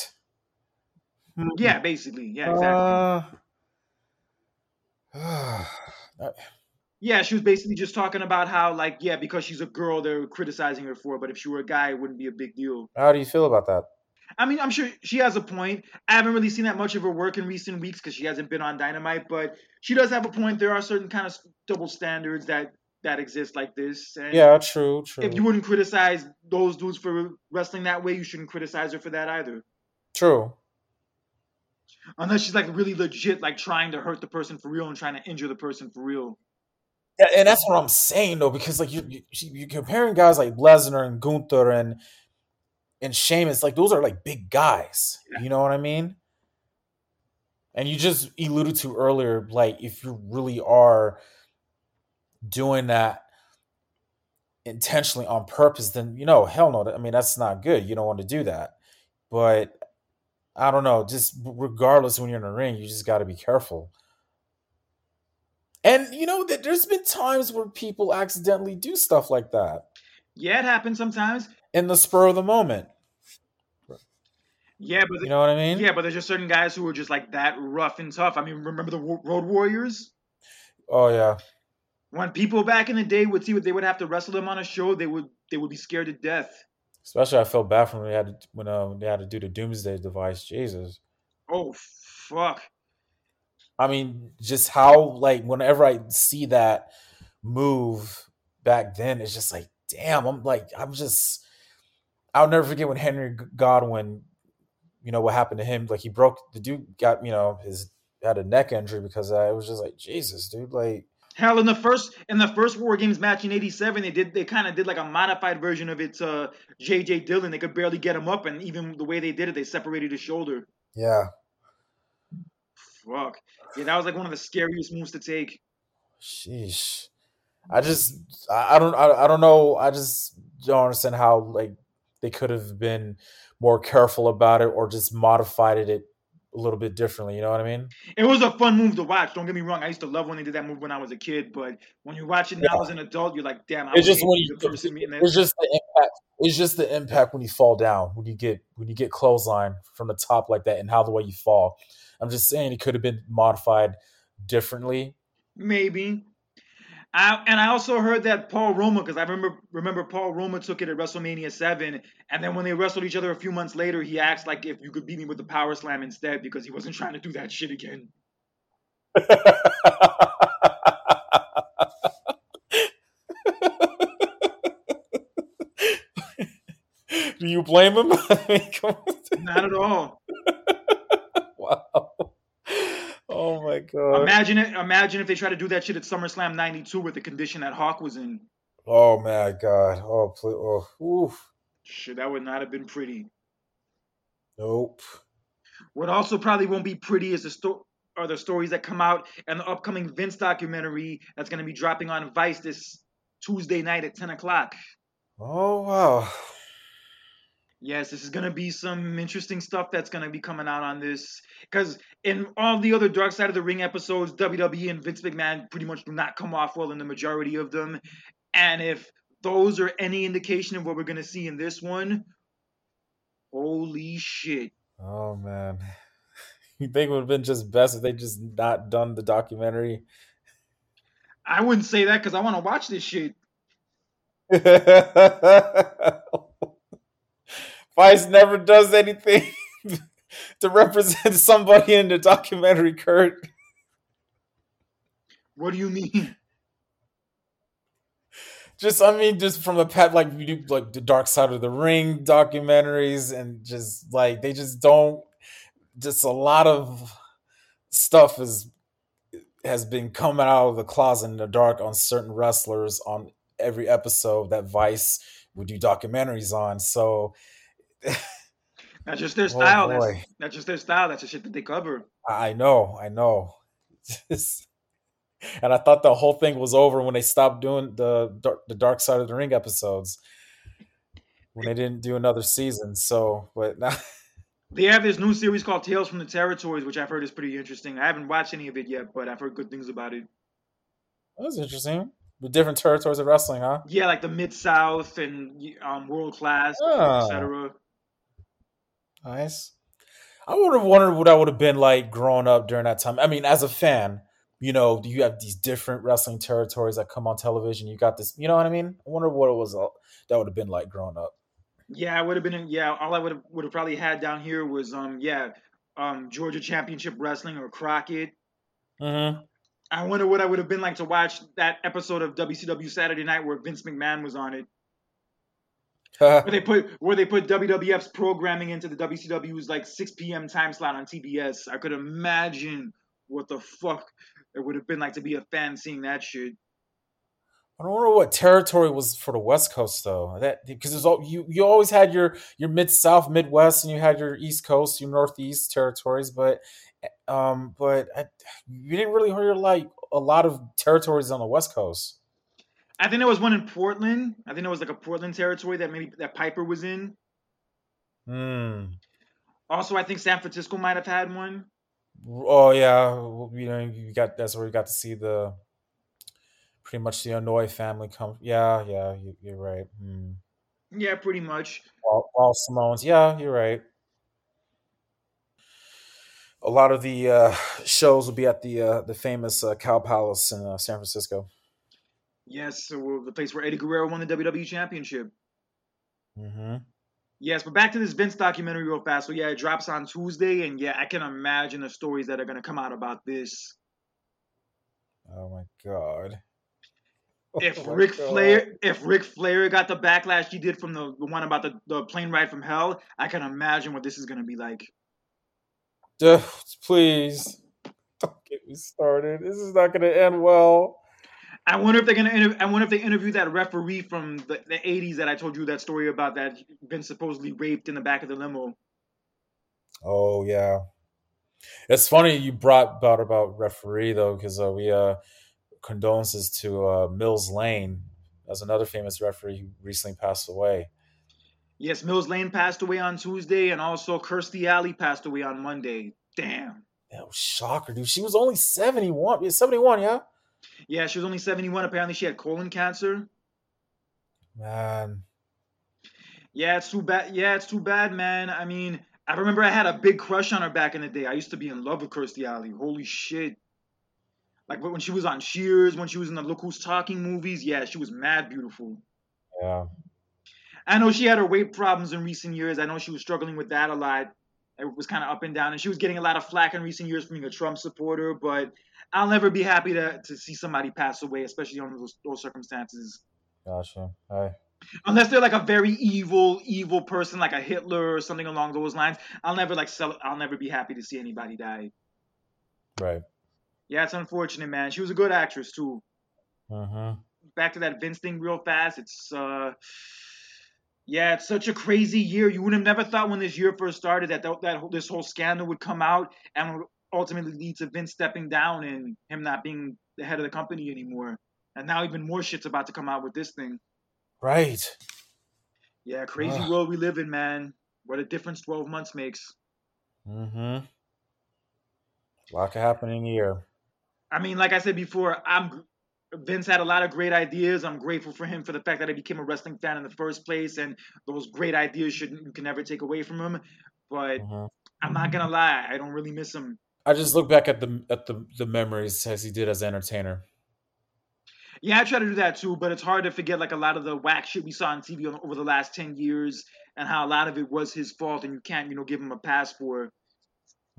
Yeah, basically. Yeah, exactly. Uh, Yeah, she was basically just talking about how, like, yeah, because she's a girl, they're criticizing her for it, but if she were a guy, it wouldn't be a big deal. how do you feel about that? I mean, I'm sure she has a point. I haven't really seen that much of her work in recent weeks because she hasn't been on Dynamite, but she does have a point. There are certain kind of double standards that that exist like this. And Yeah, true, true. If you wouldn't criticize those dudes for wrestling that way, you shouldn't criticize her for that either. True. Unless she's like really legit, like trying to hurt the person for real and trying to injure the person for real. Yeah, and that's what I'm saying though, because like you, you you're comparing guys like Lesnar and Gunther, and and Sheamus, like those are like big guys. You know what I mean? And you just alluded to earlier, like if you really are doing that intentionally on purpose, then you know, hell no. I mean, that's not good. You don't want to do that. But I don't know. Just regardless, when you're in the ring, you just got to be careful. And you know that there's been times where people accidentally do stuff like that. Yeah, it happens sometimes. In the spur of the moment. Yeah, but you know what I mean? Yeah, but there's just certain guys who are just like that rough and tough. I mean, remember the Road Warriors? Oh yeah. When people back in the day would see what they would have to wrestle them on a show, they would they would be scared to death. Especially, I felt bad for when they had to, when uh, they had to do the Doomsday device. Jesus. Oh fuck. I mean, just how like whenever I see that move back then, it's just like, damn. I'm like, I'm just. I'll never forget when Henry Godwinn, you know what happened to him. Like he broke the dude got you know his had a neck injury because it was just like Jesus, dude. Like Hell, in the first in the first War Games match in '87, they did they kind of did like a modified version of it to uh, J.J. Dillon. They could barely get him up, and even the way they did it, they separated his shoulder. Yeah. Fuck. Yeah, that was like one of the scariest moves to take. Sheesh. I just I, I don't I, I don't know. I just don't understand how like they could have been more careful about it or just modified it a little bit differently. You know what I mean? It was a fun move to watch. Don't get me wrong. I used to love when they did that move when I was a kid, but when you watch it now Yeah. as an adult, you're like, damn, I It's just when you, the person meeting it's just the impact. It's just the impact when you fall down, when you get when you get clothesline from the top like that, and how the way you fall. I'm just saying it could have been modified differently. Maybe. I, and I also heard that Paul Roma, because I remember remember Paul Roma took it at WrestleMania seven, and then when they wrestled each other a few months later, he asked like if you could beat me with the power slam instead because he wasn't trying to do that shit again. Do you blame him? I mean, come on. Not at all. Wow. My god. Imagine it. Imagine if they try to do that shit at SummerSlam '92 with the condition that Hawk was in. Oh my god. Oh please. Oh. Oof. Shit, that would not have been pretty. Nope. What also probably won't be pretty is the story are the stories that come out and the upcoming Vince documentary that's going to be dropping on Vice this Tuesday night at 10 o'clock. Oh wow. Yes, this is going to be some interesting stuff that's going to be coming out on this. Because in all the other Dark Side of the Ring episodes, WWE and Vince McMahon pretty much do not come off well in the majority of them. And if those are any indication of what we're going to see in this one, holy shit. Oh man. You think it would have been just best if they just not done the documentary? I wouldn't say that because I want to watch this shit. Vice never does anything to represent somebody in the documentary, Kurt. What do you mean? Just I mean, just from the pet like we do like the Dark Side of the Ring documentaries, and just like they just don't just a lot of stuff is has been coming out of the closet in the dark on certain wrestlers on every episode that Vice would do documentaries on. So That's just their Oh, style. that's, boy. that's just their style. That's the shit that they cover. I know, I know. And I thought the whole thing was over when they stopped doing the dark, the Dark Side of the Ring episodes. When they didn't do another season, so but now They have this new series called Tales from the Territories, which I've heard is pretty interesting. I haven't watched any of it yet, but I've heard good things about it. That's interesting. The different territories of wrestling, huh? Yeah, like the Mid South and um, World Class, Oh. etc. Nice. I would have wondered what I would have been like growing up during that time. I mean, as a fan, you know, you have these different wrestling territories that come on television. You got this, you know what I mean? I wonder what it was uh, that would have been like growing up. Yeah, I would have been. In, yeah, all I would have would have probably had down here was um yeah um Georgia Championship Wrestling or Crockett. Mm-hmm. I wonder what I would have been like to watch that episode of WCW Saturday Night where Vince McMahon was on it. where they put where they put WWF's programming into the WCW's like 6 p.m. time slot on TBS. I could imagine what the fuck it would have been like to be a fan seeing that shit. I don't know what territory was for the West Coast though. That because all you you always had your your mid South, Midwest, and you had your East Coast, your Northeast territories, but um, but I, you didn't really hear like a lot of territories on the West Coast. I think there was one in Portland. I think there was like a Portland territory that maybe that Piper was in. Hmm. Also, I think San Francisco might have had one. Oh yeah, you know you got that's where you got to see the pretty much the Anoa'i family come. Yeah, yeah, you, are right. Hmm. Yeah, pretty much. All, all Samoans. Yeah, you're right. A lot of the uh, shows will be at the uh, the famous uh, Cow Palace in uh, San Francisco. Yes, so the place where Eddie Guerrero won the WWE Championship. Mm-hmm. Yes, but back to this Vince documentary real fast. So yeah, it drops on Tuesday, and yeah, I can imagine the stories that are gonna come out about this. Oh my god. If oh Ric Flair, if Ric Flair got the backlash he did from the, the one about the, the plane ride from hell, I can imagine what this is gonna be like. Duh, please, don't get me started. This is not gonna end well. I wonder if they're gonna. Inter- I wonder if they interview that referee from the, the '80s that I told you that story about that been supposedly raped in the back of the limo. Oh yeah, it's funny you brought about about referee though because uh, we uh condolences to uh, Mills Lane. as another famous referee who recently passed away. Yes, Mills Lane passed away on Tuesday, and also Kirstie Alley passed away on Monday. Damn. That was shocker, dude. She was only 71. 71, yeah? Yeah, she was only 71. Apparently, she had colon cancer. Man. Yeah, it's too bad. Yeah, it's too bad, man. I mean, I remember I had a big crush on her back in the day. I used to be in love with Kirstie Alley. Holy shit. Like when she was on Cheers, when she was in the Look Who's Talking movies, yeah, she was mad beautiful. Yeah. I know she had her weight problems in recent years. I know she was struggling with that a lot. It was kind of up and down, and she was getting a lot of flack in recent years from being a Trump supporter. But I'll never be happy to, to see somebody pass away, especially under those, those circumstances. Gotcha. Hi. Unless they're like a very evil, evil person, like a Hitler or something along those lines, I'll never like sell. I'll never be happy to see anybody die. Right. Yeah, it's unfortunate, man. She was a good actress too. Uh-huh. Back to that Vince thing real fast. It's uh yeah, it's such a crazy year. You would have never thought when this year first started that that, that this whole scandal would come out and ultimately lead to Vince stepping down and him not being the head of the company anymore. And now even more shit's about to come out with this thing. Right. Yeah, crazy Ugh. world we live in, man. What a difference 12 months makes. Mm-hmm. A lot can happen in a year. I mean, like I said before, I'm Vince had a lot of great ideas. I'm grateful for him for the fact that I became a wrestling fan in the first place, and those great ideas should you can never take away from him. But mm-hmm. I'm not gonna lie, I don't really miss him. I just look back at the at the the memories as he did as an entertainer. Yeah, I try to do that too, but it's hard to forget like a lot of the whack shit we saw on TV over the last ten years, and how a lot of it was his fault, and you can't you know give him a pass for.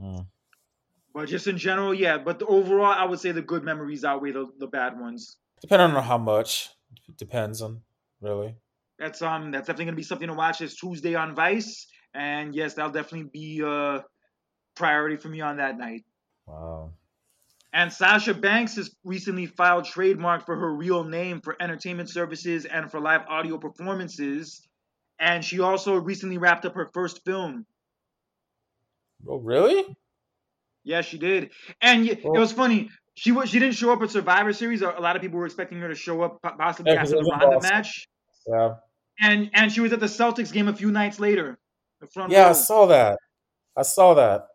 Mm. But just in general, yeah. But the, overall, I would say the good memories outweigh the, the bad ones. Depending on how much, depends on really. That's um that's definitely gonna be something to watch this Tuesday on Vice, and yes, that'll definitely be a priority for me on that night. Wow. And Sasha Banks has recently filed trademark for her real name for entertainment services and for live audio performances. And she also recently wrapped up her first film. Oh, really? Yeah, she did. And it was funny. She was she didn't show up at Survivor Series. A lot of people were expecting her to show up, possibly yeah, after the Ronda match. Yeah. And and she was at the Celtics game a few nights later. yeah, row. I saw that. I saw that.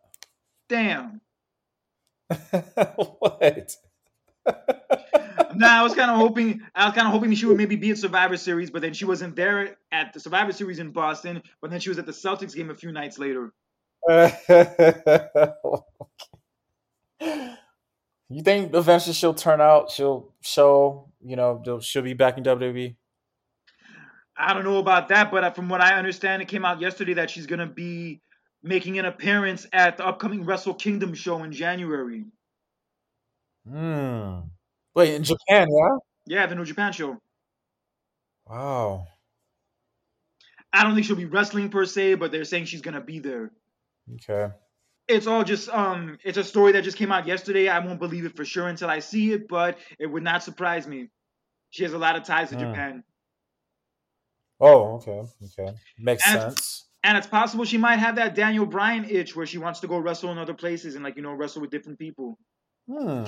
Damn. what? nah, I was kind of hoping. I was kind of hoping she would maybe be at Survivor Series, but then she wasn't there at the Survivor Series in Boston. But then she was at the Celtics game a few nights later. you think eventually she'll turn out? She'll show, you know, she'll be back in WWE. I don't know about that, but from what I understand, it came out yesterday that she's gonna be making an appearance at the upcoming Wrestle Kingdom show in January. Hmm. Wait, in Japan, yeah? Yeah, the New Japan show. Wow. I don't think she'll be wrestling per se, but they're saying she's gonna be there. Okay. It's all just um it's a story that just came out yesterday. I won't believe it for sure until I see it, but it would not surprise me. She has a lot of ties to Hmm. Japan. Oh, okay, okay, makes And- sense. And it's possible she might have that Daniel Bryan itch where she wants to go wrestle in other places and like you know wrestle with different people. Hmm.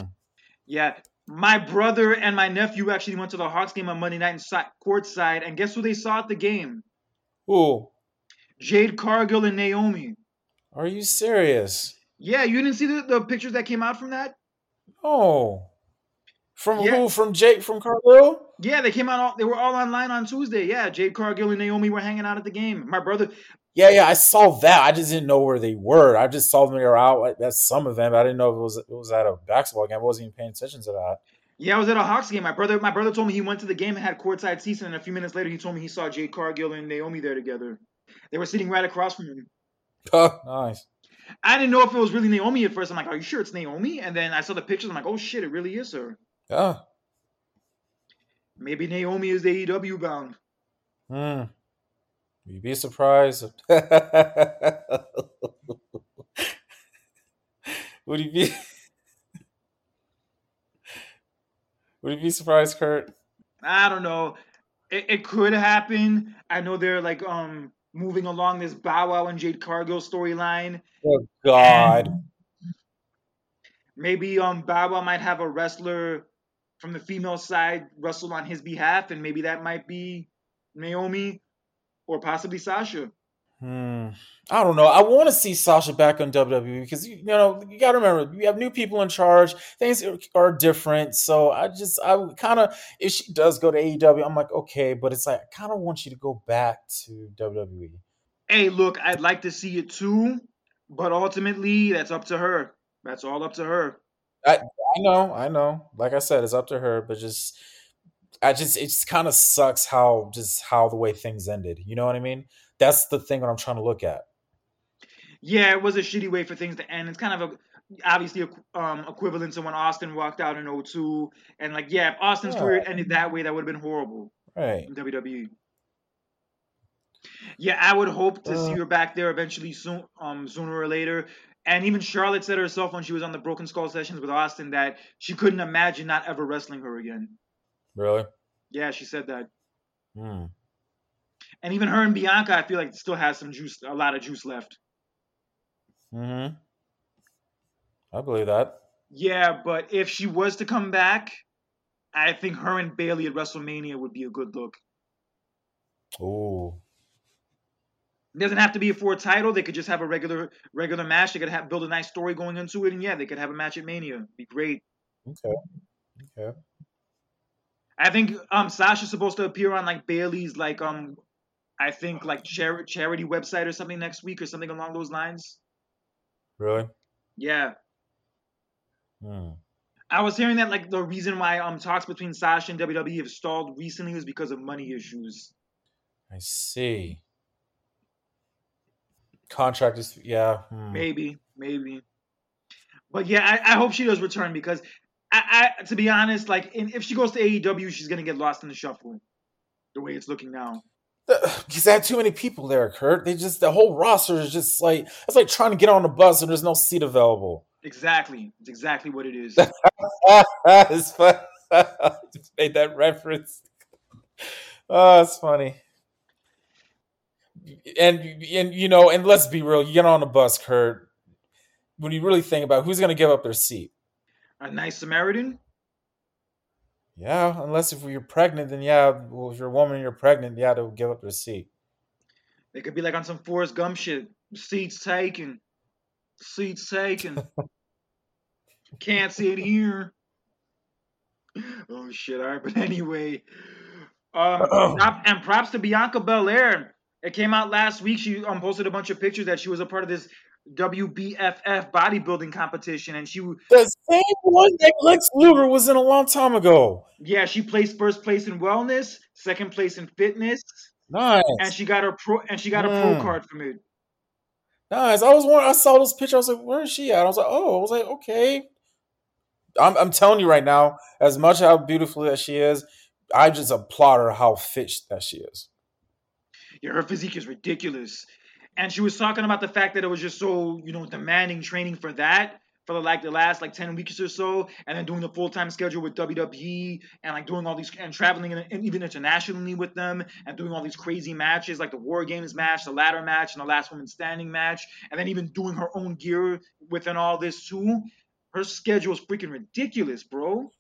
Yeah, my brother and my nephew actually went to the Hawks game on Monday night and sat courtside, and guess who they saw at the game? Ooh, Jade Cargill and Naomi. are you serious? Yeah, you didn't see the, the pictures that came out from that? Oh, from Yeah. who? From Jake from Cargill? Yeah, they came out. All, they were all online on Tuesday. Yeah, Jade Cargill and Naomi were hanging out at the game. My brother, Yeah, yeah, I saw that. I just didn't know where they were. I just saw them they were out at- some event. But I didn't know if it was it was at a basketball game. I wasn't even paying attention to that. yeah, I was at a Hawks game. My brother, my brother told me he went to the game and had courtside seats, and a few minutes later, he told me he saw Jade Cargill and Naomi there together. They were sitting right across from him. Oh, nice. I didn't know if it was really Naomi at first. I'm like, "Are you sure it's Naomi?" And then I saw the pictures. I'm like, "Oh shit, it really is her." Yeah. Maybe Naomi is AEW bound. Hmm. You'd be surprised. Would you be? Would you be surprised, Kurt? I don't know. It, it could happen. I know they're like um moving along this Bow Wow and Jade Cargill storyline. Oh God. Maybe um Bow Wow might have a wrestler from the female side wrestle on his behalf, and maybe that might be Naomi or possibly Sasha. Hmm. I don't know. I want to see Sasha back on WWE because you, know you got to remember you have new people in charge. Things are, are different. So I just I kind of if she does go to AEW, I'm like okay, but it's like I kind of want you to go back to. WWE. Hey, look, I'd like to see it too, but ultimately that's up to her. That's all up to her. I I know, I know. Like I said, it's up to her, but just I just it just kind of sucks how just how the way things ended. You know what I mean? That's the thing that I'm trying to look at. Yeah, it was a shitty way for things to end. It's kind of a obviously um equivalent to when Austin walked out in 02 and like yeah, if Austin's Yeah. career ended that way, that would have been horrible Right. in WWE. Yeah, I would hope to see Uh. her back there eventually soon um sooner or later. And even Charlotte said herself when she was on the Broken Skull sessions with Austin that she couldn't imagine not ever wrestling her again. Really? Yeah, she said that. Hmm. And even her and Bianca, I feel like still has some juice, a lot of juice left. Hmm. I believe that. Yeah, but if she was to come back, I think her and Bayley at WrestleMania would be a good look. Ooh. It doesn't have to be for a title. They could just have a regular regular match. They could have build a nice story going into it, and yeah, they could have a match at Mania. Be great. Okay. Okay. I think um Sasha's supposed to appear on like Bayley's like um I think like char- charity website or something next week or something along those lines. Really? Yeah. Hmm. I was hearing that like the reason why um talks between Sasha and WWE have stalled recently was because of money issues. I see. Contract is yeah. hmm. Maybe, maybe. But yeah, I, I hope she does return because I, I to be honest, like in, if she goes to AEW, she's gonna get lost in the shuffle. The way it's looking now. Because they had too many people there, Kurt. They just the whole roster is just like it's like trying to get on a bus and there's no seat available. Exactly. It's exactly what it is. it's fun. just made that reference. Oh, it's funny. And and you know, and let's be real, you get on a bus, Kurt. When you really think about who's going to give up their seat, A nice Samaritan. yeah, unless if you're pregnant, then yeah, well, if you're a woman and you're pregnant, yeah, they'll give up their seat. They could be like on some Forrest Gump shit. Seats taken. Seats taken. Can't sit here. Oh shit! All right, but anyway, um, and props to Bianca Belair. It came out last week. She um, posted a bunch of pictures that she was a part of this WBFF bodybuilding competition, and she The same one that Lex Luger was in a long time ago. yeah she placed first place in wellness, second place in fitness, Nice, and she got her pro and she got a Mm. pro card from it. nice. I was wondering, I saw those pictures. I was like, where is she at? I was like, oh, I was like, okay. I'm, I'm telling you right now, as much how beautiful that she is, I just applaud her how fit that she is. Yeah, her physique is ridiculous. And she was talking about the fact that it was just so, you know, demanding training for that, for the, like the last like 10 weeks or so and then doing the full-time schedule with WWE and like doing all these and traveling in, and even internationally with them and doing all these crazy matches like the War Games match, the ladder match, and the last woman standing match, and then even doing her own gear within all this too. Her schedule is freaking ridiculous, bro.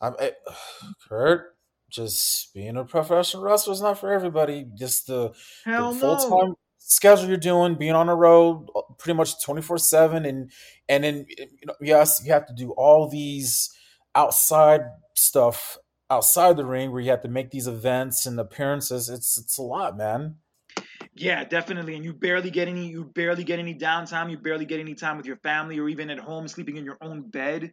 I'm, I, Kurt, just being a professional wrestler is not for everybody. Just the, the full no. Schedule you're doing, being on the road uh, pretty much 24 seven, and and then you know yes, you have to do all these outside stuff outside the ring where you have to make these events and appearances. It's it's a lot, man. Yeah, definitely. And you barely get any you barely get any downtime. You barely get any time with your family or even at home sleeping in your own bed.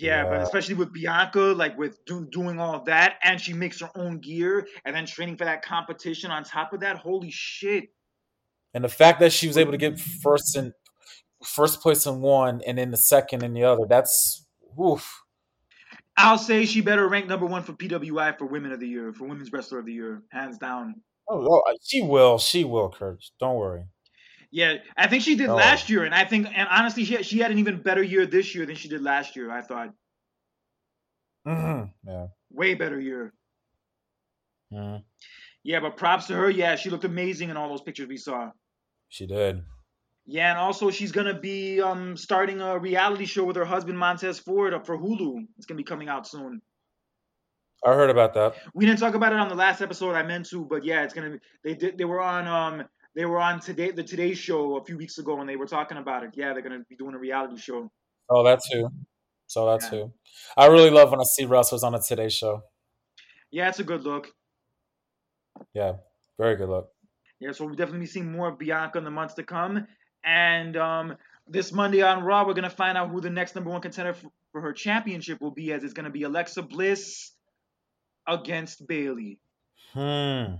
Yeah, but especially with Bianca, like with do, doing all that, and she makes her own gear and then training for that competition on top of that. Holy shit. And the fact that she was able to get first in first place in one and then the second in the other, that's oof. I'll say she better rank number one for PWI for Women of the Year, for Women's Wrestler of the Year, hands down. Oh, oh, she will, she will, Kurt. Don't worry. Yeah, I think she did Oh. last year, and I think, and honestly, she had, she had an even better year this year than she did last year. I thought hmm Yeah. way better year. Mhm. Yeah, but props to her. Yeah, she looked amazing in all those pictures we saw. She did. Yeah, and also she's gonna be um starting a reality show with her husband Montez Ford up for Hulu. It's gonna be coming out soon. I heard about that. We didn't talk about it on the last episode. I meant to, but yeah, it's gonna be. They did. They were on um. They were on today the Today Show a few weeks ago, and they were talking about it. Yeah, they're gonna be doing a reality show. Oh, that's too. So that too. I really love when I see wrestlers on a Today Show. Yeah, it's a good look. Yeah, very good look. Yeah, so we'll definitely be seeing more of Bianca in the months to come. And um, this Monday on Raw, we're gonna find out who the next number one contender for, for her championship will be, as it's gonna be Alexa Bliss against Bayley. Hmm.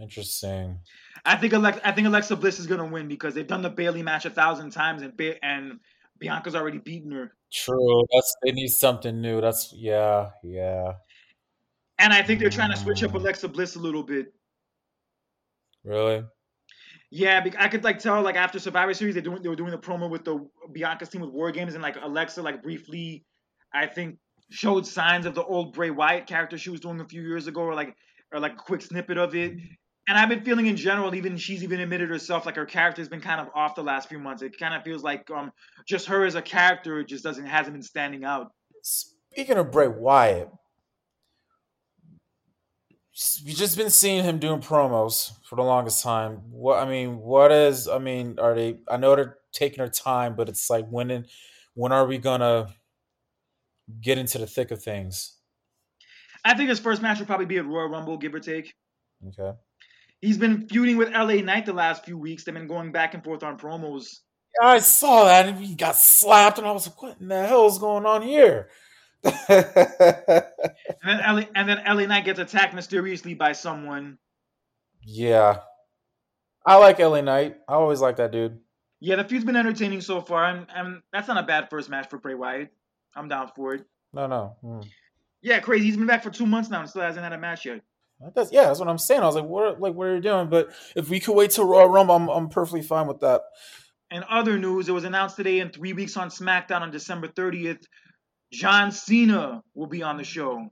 Interesting. I think Alexa, I think Alexa Bliss is gonna win because they've done the Bayley match a thousand times, and ba- and Bianca's already beaten her. True. That's they need something new. That's yeah, yeah. And I think they're trying to switch up Alexa Bliss a little bit. Really? Yeah, I could like tell like after Survivor Series they doing they were doing the promo with the Bianca's team with War Games and like Alexa like briefly, I think showed signs of the old Bray Wyatt character she was doing a few years ago or like or like a quick snippet of it. And I've been feeling in general, even she's even admitted herself, like her character's been kind of off the last few months. It kind of feels like um just her as a character just doesn't hasn't been standing out. Speaking of Bray Wyatt, you've just been seeing him doing promos for the longest time. What I mean, what is I mean, are they I know they're taking their time, but it's like when in, when are we gonna get into the thick of things? I think his first match will probably be at Royal Rumble, give or take. Okay. He's been feuding with LA Knight the last few weeks. They've been going back and forth on promos. I saw that and he got slapped, and I was like, "What in the hell is going on here?" And then Ellie and then LA Knight gets attacked mysteriously by someone. yeah, I like LA Knight. I always like that dude. Yeah, the feud's been entertaining so far, and, and that's not a bad first match for Bray Wyatt. I'm down for it. No, no. Hmm. Yeah, crazy. He's been back for two months now and still hasn't had a match yet. That's, yeah, that's what I'm saying. I was like, what, like, what are you doing? But if we could wait till Royal Rumble, I'm, I'm perfectly fine with that. In other news, it was announced today in three weeks on SmackDown on December 30th, John Cena will be on the show.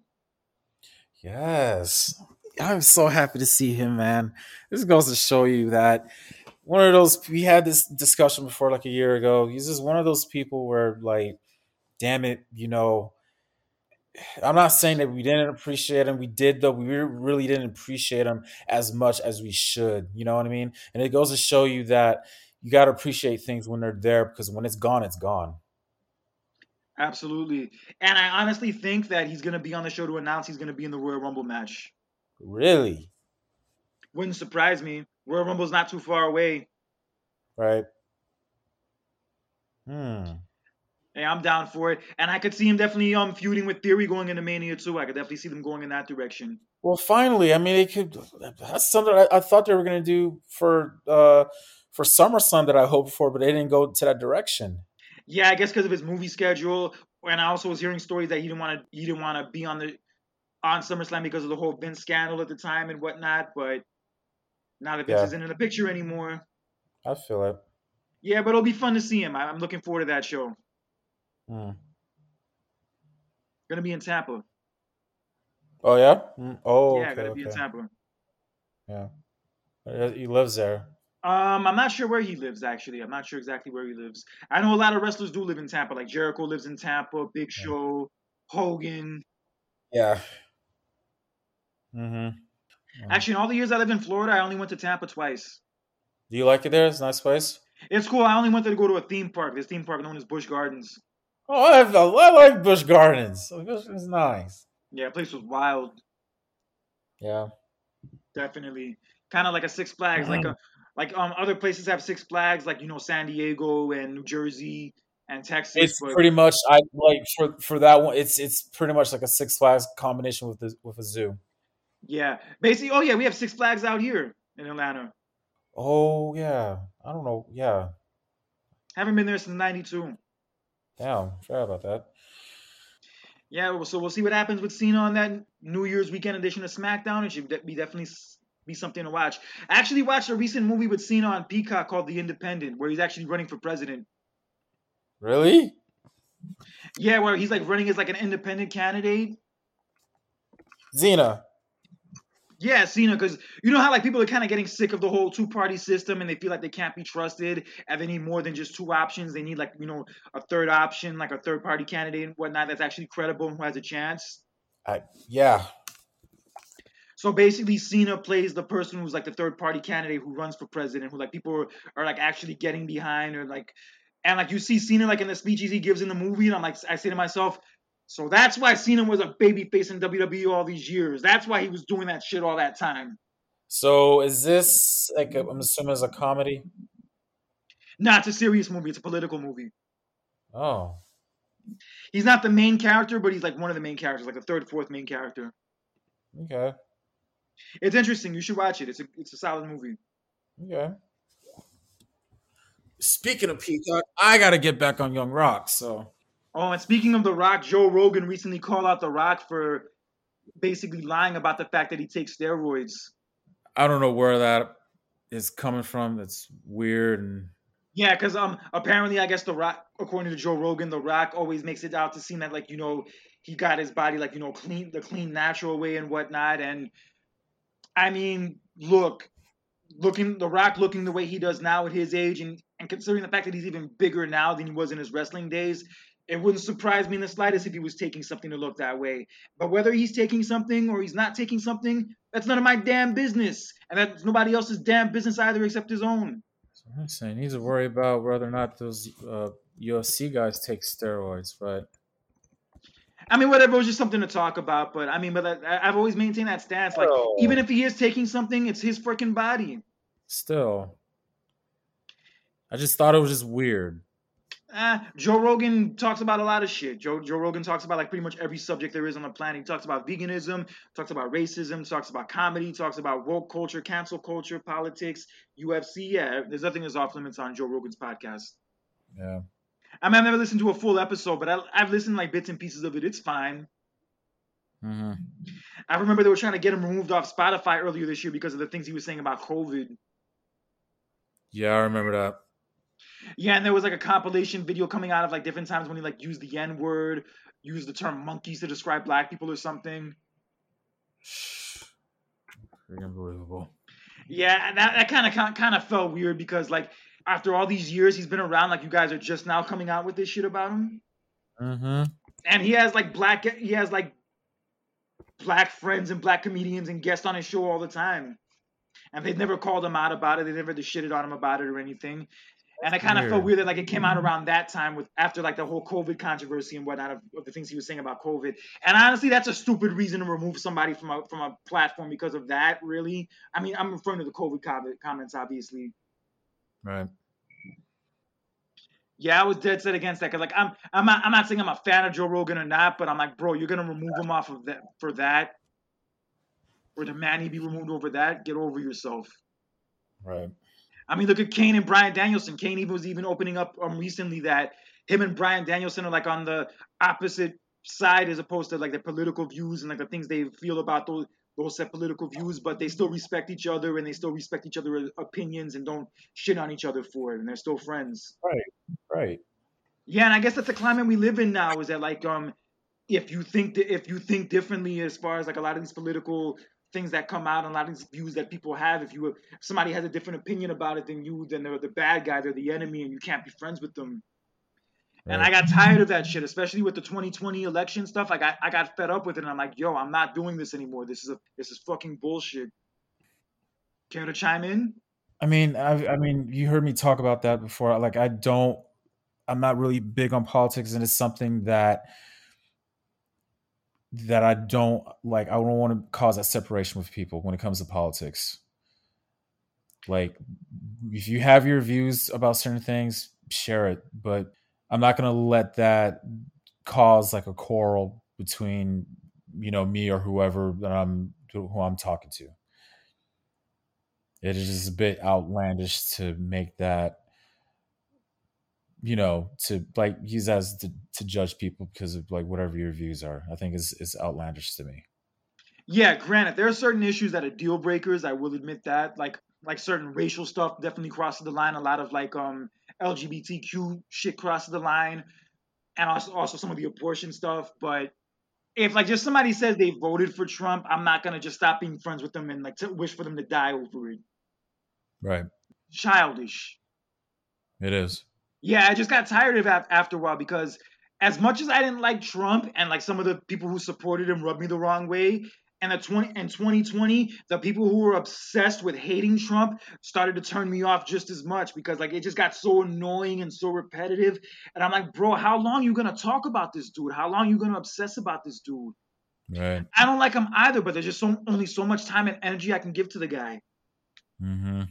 Yes, I'm so happy to see him, man. This goes to show you that one of those we had this discussion before, like a year ago. He's just one of those people where, like, damn it, you know. I'm not saying that we didn't appreciate him. We did, though. We really didn't appreciate him as much as we should. You know what I mean? And it goes to show you that you got to appreciate things when they're there because when it's gone, it's gone. Absolutely. And I honestly think that he's going to be on the show to announce he's going to be in the Royal Rumble match. Really? Wouldn't surprise me. Royal Rumble's not too far away. Right? Hmm. Hey, I'm down for it. And I could see him definitely um feuding with Theory going into Mania too. I could definitely see them going in that direction. Well, finally, I mean, they could. That's something I, I thought they were going to do for uh for SummerSlam that I hoped for, but they didn't go to that direction. Yeah, I guess because of his movie schedule. And I also was hearing stories that he didn't want to he didn't want to be on the on SummerSlam because of the whole Vince scandal at the time and whatnot. But now that Vince Yeah. isn't in the picture anymore, I feel it. Yeah, but it'll be fun to see him. I'm looking forward to that show. Hmm. Gonna be in Tampa. Oh yeah. Mm, Oh yeah, okay. gonna be in. Tampa. Yeah. He lives there. Um, I'm not sure where he lives actually. I'm not sure exactly where he lives. I know a lot of wrestlers do live in Tampa. Like Jericho lives in Tampa, Big Show, Hogan. Yeah. Mm-hmm. Actually, in all the years I lived in Florida, I only went to Tampa twice. Do you like it there? It's a nice place. It's cool. I only wanted to go to a theme park. This theme park known as Busch Gardens. Oh, I, I like Busch Gardens. Busch is nice. Yeah, place was wild. Yeah. Definitely, kind of like a Six Flags. Like a like um other places have Six Flags, like you know San Diego and New Jersey and Texas. It's but pretty much I like for for that one. It's it's pretty much like a Six Flags combination with the with a zoo. yeah, basically. Oh yeah, we have Six Flags out here in Atlanta. Oh yeah, I don't know. Yeah, Haven't been there since '92. damn, sorry about that. Yeah, so we'll see what happens with Cena on that New Year's weekend edition of SmackDown. It should be definitely be something to watch. I actually watched a recent movie with Cena on Peacock called The Independent, where he's actually running for president. Really? Yeah, where he's like running as like an independent candidate. Cena. Yeah, Cena, because you know how like people are kind of getting sick of the whole two-party system, and they feel like they can't be trusted, and they need more than just two options. They need like you know a third option, like a third-party candidate and whatnot that's actually credible and who has a chance. I yeah. So basically, Cena plays the person who's like the third party candidate who runs for president, who like people are, are like actually getting behind, or like, and like you see Cena like in the speeches he gives in the movie, and I'm like, I say to myself, so that's why Cena was a babyface in WWE all these years. That's why he was doing that shit all that time. So is this like a, I'm assuming it's a comedy? Nah, it's a serious movie. It's a political movie. Oh, He's not the main character, but he's like one of the main characters, like the third, fourth main character. okay, It's interesting. You should watch it. It's a it's a solid movie. okay. Speaking of Peacock, I got to get back on Young Rock. So Oh, and speaking of The Rock, Joe Rogan recently called out The Rock for basically lying about the fact that he takes steroids. I don't know where that is coming from. It's weird and Yeah, because um apparently I guess The Rock, according to Joe Rogan, The Rock always makes it out to seem that like you know he got his body like you know clean the clean natural way and whatnot. And I mean, look, looking The Rock looking the way he does now at his age, and and considering the fact that he's even bigger now than he was in his wrestling days. It wouldn't surprise me in the slightest if he was taking something to look that way. But whether he's taking something or he's not taking something, that's none of my damn business. And that's nobody else's damn business either except his own. I'm saying he needs to worry about whether or not those uh, UFC guys take steroids. But I mean, whatever, it was just something to talk about. But I mean, but I, I've always maintained that stance. Like, Oh. even if he is taking something, it's his freaking body. still, I just thought it was just weird. Uh, Joe Rogan talks about a lot of shit. Joe Joe Rogan talks about like pretty much every subject there is on the planet. He talks about veganism, talks about racism, talks about comedy, talks about woke culture, cancel culture, politics, UFC. Yeah, there's nothing that's off limits on Joe Rogan's podcast. Yeah. I mean, I've never listened to a full episode, but I, I've listened like bits and pieces of it. It's fine. hmm I remember they were trying to get him removed off Spotify earlier this year because of the things he was saying about COVID. Yeah, I remember that. Yeah, and there was like a compilation video coming out of like different times when he like used the N word, used the term monkeys to describe black people or something. Pretty unbelievable. Yeah, that, that kind of kind of felt weird because like after all these years he's been around, like you guys are just now coming out with this shit about him, Mm-hmm. and he has like black he has like black friends and black comedians and guests on his show all the time, and they've never called him out about it. They never shitted on him about it or anything. And I kind of felt weird. that like it came out around that time with after like the whole COVID controversy and whatnot of, of the things he was saying about COVID. And honestly, that's a stupid reason to remove somebody from a from a platform because of that. Really, I mean, I'm referring to the COVID comments, obviously. Right. Yeah, I was dead set against that because like I'm I'm not I'm not saying I'm a fan of Joe Rogan or not, but I'm like, bro, you're gonna remove him off of that for that, or demand he be removed over that. Get over yourself. Right. I mean, look at Kane and Bryan Danielson. Kane even was even opening up um, recently that him and Bryan Danielson are like on the opposite side as opposed to like the political views and like the things they feel about those those set political views, but they still respect each other and they still respect each other's opinions and don't shit on each other for it, and they're still friends. Right, right. Yeah, and I guess that's the climate we live in now. Is that like um, if you think that if you think differently as far as like a lot of these political things that come out and a lot of these views that people have, if you if somebody has a different opinion about it than you, then they're the bad guy, they're the enemy, and you can't be friends with them. And I got tired of that shit, especially with the 2020 election stuff. I got I got fed up with it, and I'm like, yo, I'm not doing this anymore. This is a this is fucking bullshit. Care to chime in? I mean, I, I mean, you heard me talk about that before. Like, I don't, I'm not really big on politics, and it's something that that I don't like. I don't want to cause that separation with people when it comes to politics. Like, if you have your views about certain things, share it, but I'm not going to let that cause like a quarrel between you know me or whoever that I'm who I'm talking to. It is just a bit outlandish to make that you know to like use as to, to judge people because of like whatever your views are. I think is is outlandish to me. Yeah, granted, there are certain issues that are deal breakers. I will admit that, like like certain racial stuff definitely crosses the line. A lot of like um LGBTQ shit crosses the line, and also also some of the abortion stuff. But if like just somebody says they voted for Trump, I'm not gonna just stop being friends with them and like to wish for them to die over it. Right. Childish. It is. Yeah, I just got tired of it after a while because as much as I didn't like Trump and like some of the people who supported him rubbed me the wrong way, and the 20 in 2020, the people who were obsessed with hating Trump started to turn me off just as much because like it just got so annoying and so repetitive. And I'm like, bro, how long you gonna talk about this dude? How long you gonna obsess about this dude? Right. I don't like him either, but there's just so only so much time and energy I can give to the guy. Mm-hmm.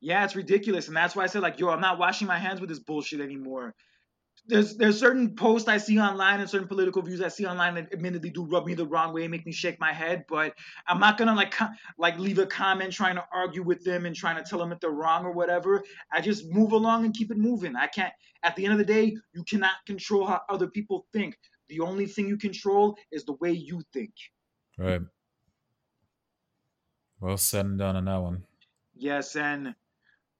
Yeah, it's ridiculous, and that's why I said like, yo, I'm not washing my hands with this bullshit anymore. There's there's certain posts I see online and certain political views I see online that admittedly do rub me the wrong way, and make me shake my head. But I'm not gonna like co- like leave a comment trying to argue with them and trying to tell them that they're wrong or whatever. I just move along and keep it moving. I can't. At the end of the day, you cannot control how other people think. The only thing you control is the way you think. Right. Well said and done on that one. Yes, and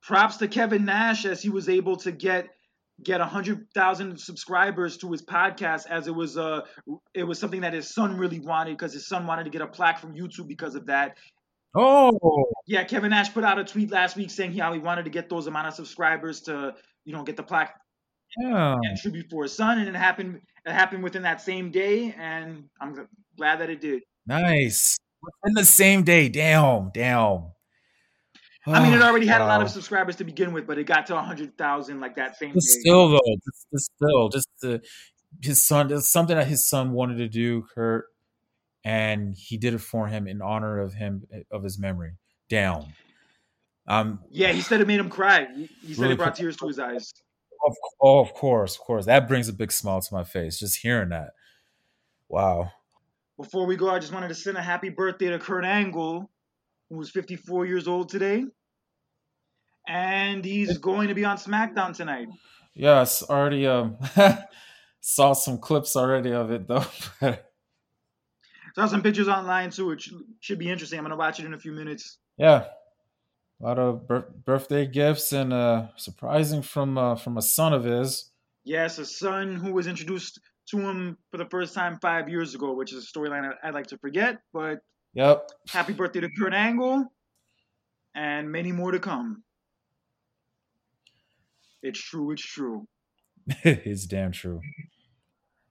props to Kevin Nash as he was able to get get a hundred thousand subscribers to his podcast as it was uh it was something that his son really wanted because his son wanted to get a plaque from YouTube because of that. Oh. Yeah, Kevin Nash put out a tweet last week saying how he wanted to get those amount of subscribers to you know get the plaque Yeah. and tribute for his son, and it happened. It happened within that same day, and I'm glad that it did. Nice. Within the same day. Damn. Damn. I mean, it already had a lot of subscribers to begin with, but it got to hundred thousand like that same Just day. still though, just, just still, just the, his son. It's something that his son wanted to do, Kurt, and he did it for him in honor of him of his memory. Down. Um. Yeah, he said it made him cry. He, he said Really it brought tears to his eyes. Of, oh, of course, of course. That brings a big smile to my face just hearing that. Wow. Before we go, I just wanted to send a happy birthday to Kurt Angle, who was 54 years old today. And he's going to be on SmackDown tonight. Yes, already um saw some clips already of it though. Saw some pictures online too. It should, be interesting. I'm going to watch it in a few minutes. yeah. A lot of bir- birthday gifts and uh surprising from uh from a son of his. Yes, a son who was introduced to him for the first time five years ago, which is a storyline I'd like to forget. But Yep. happy birthday to Kurt Angle, and many more to come. It's true. It's true. it's damn true.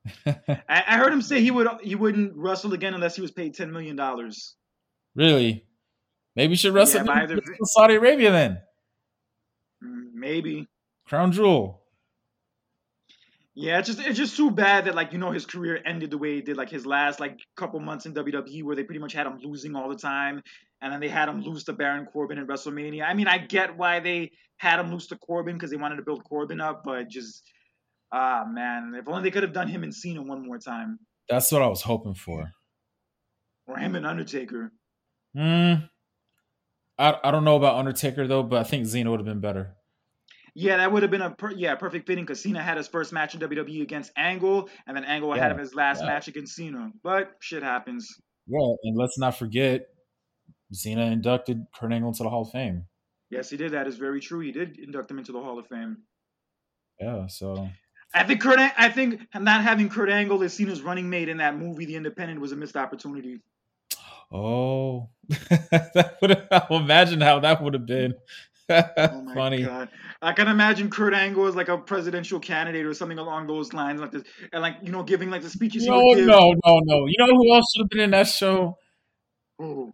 I, I heard him say he would he wouldn't wrestle again unless he was paid ten million dollars. Really? Maybe you should wrestle Yeah, either- in Saudi Arabia then. Mm, maybe. Crown Jewel. Yeah, it's just it's just too bad that like you know his career ended the way it did. Like his last like couple months in WWE, where they pretty much had him losing all the time, and then they had him lose to Baron Corbin in WrestleMania. I mean, I get why they had him lose to Corbin because they wanted to build Corbin up, but just ah man, if only they could have done him and Cena one more time, That's what I was hoping for. or him and Undertaker. Hmm. I, I don't know about Undertaker though, but I think Cena would have been better. Yeah, that would have been a per- yeah perfect fitting because Cena had his first match in WWE against Angle, and then Angle Yeah, had his last yeah. match against Cena. But shit happens. Yeah, and let's not forget, Cena inducted Kurt Angle into the Hall of Fame. Yes, he did. That is very true. He did induct him into the Hall of Fame. Yeah, so I think Kurt. I think not having Kurt Angle as Cena's running mate in that movie, The Independent, was a missed opportunity. Oh, that would have, imagine how that would have been. Oh my Funny. god! I can imagine Kurt Angle as like a presidential candidate or something along those lines, like this, and like you know, giving like the speeches. No, would no, no, no. You know who else should have been in that show? Oh.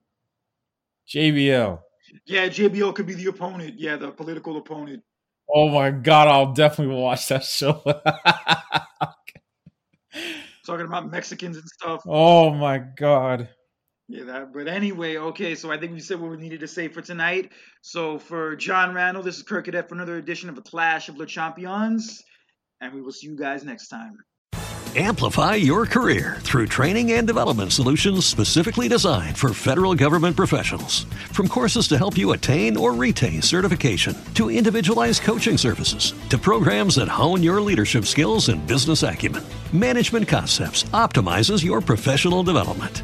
JBL. Yeah, JBL could be the opponent. Yeah, the political opponent. Oh my god, I'll definitely watch that show. Talking about Mexicans and stuff. oh my god. Yeah, that. But anyway, okay. So I think we said what we needed to say for tonight. So for John Randall, this is Kirk Cadet for another edition of A Clash of the Champions, and we will see you guys next time. Amplify your career through training and development solutions specifically designed for federal government professionals. From courses to help you attain or retain certification, to individualized coaching services, to programs that hone your leadership skills and business acumen, Management Concepts optimizes your professional development.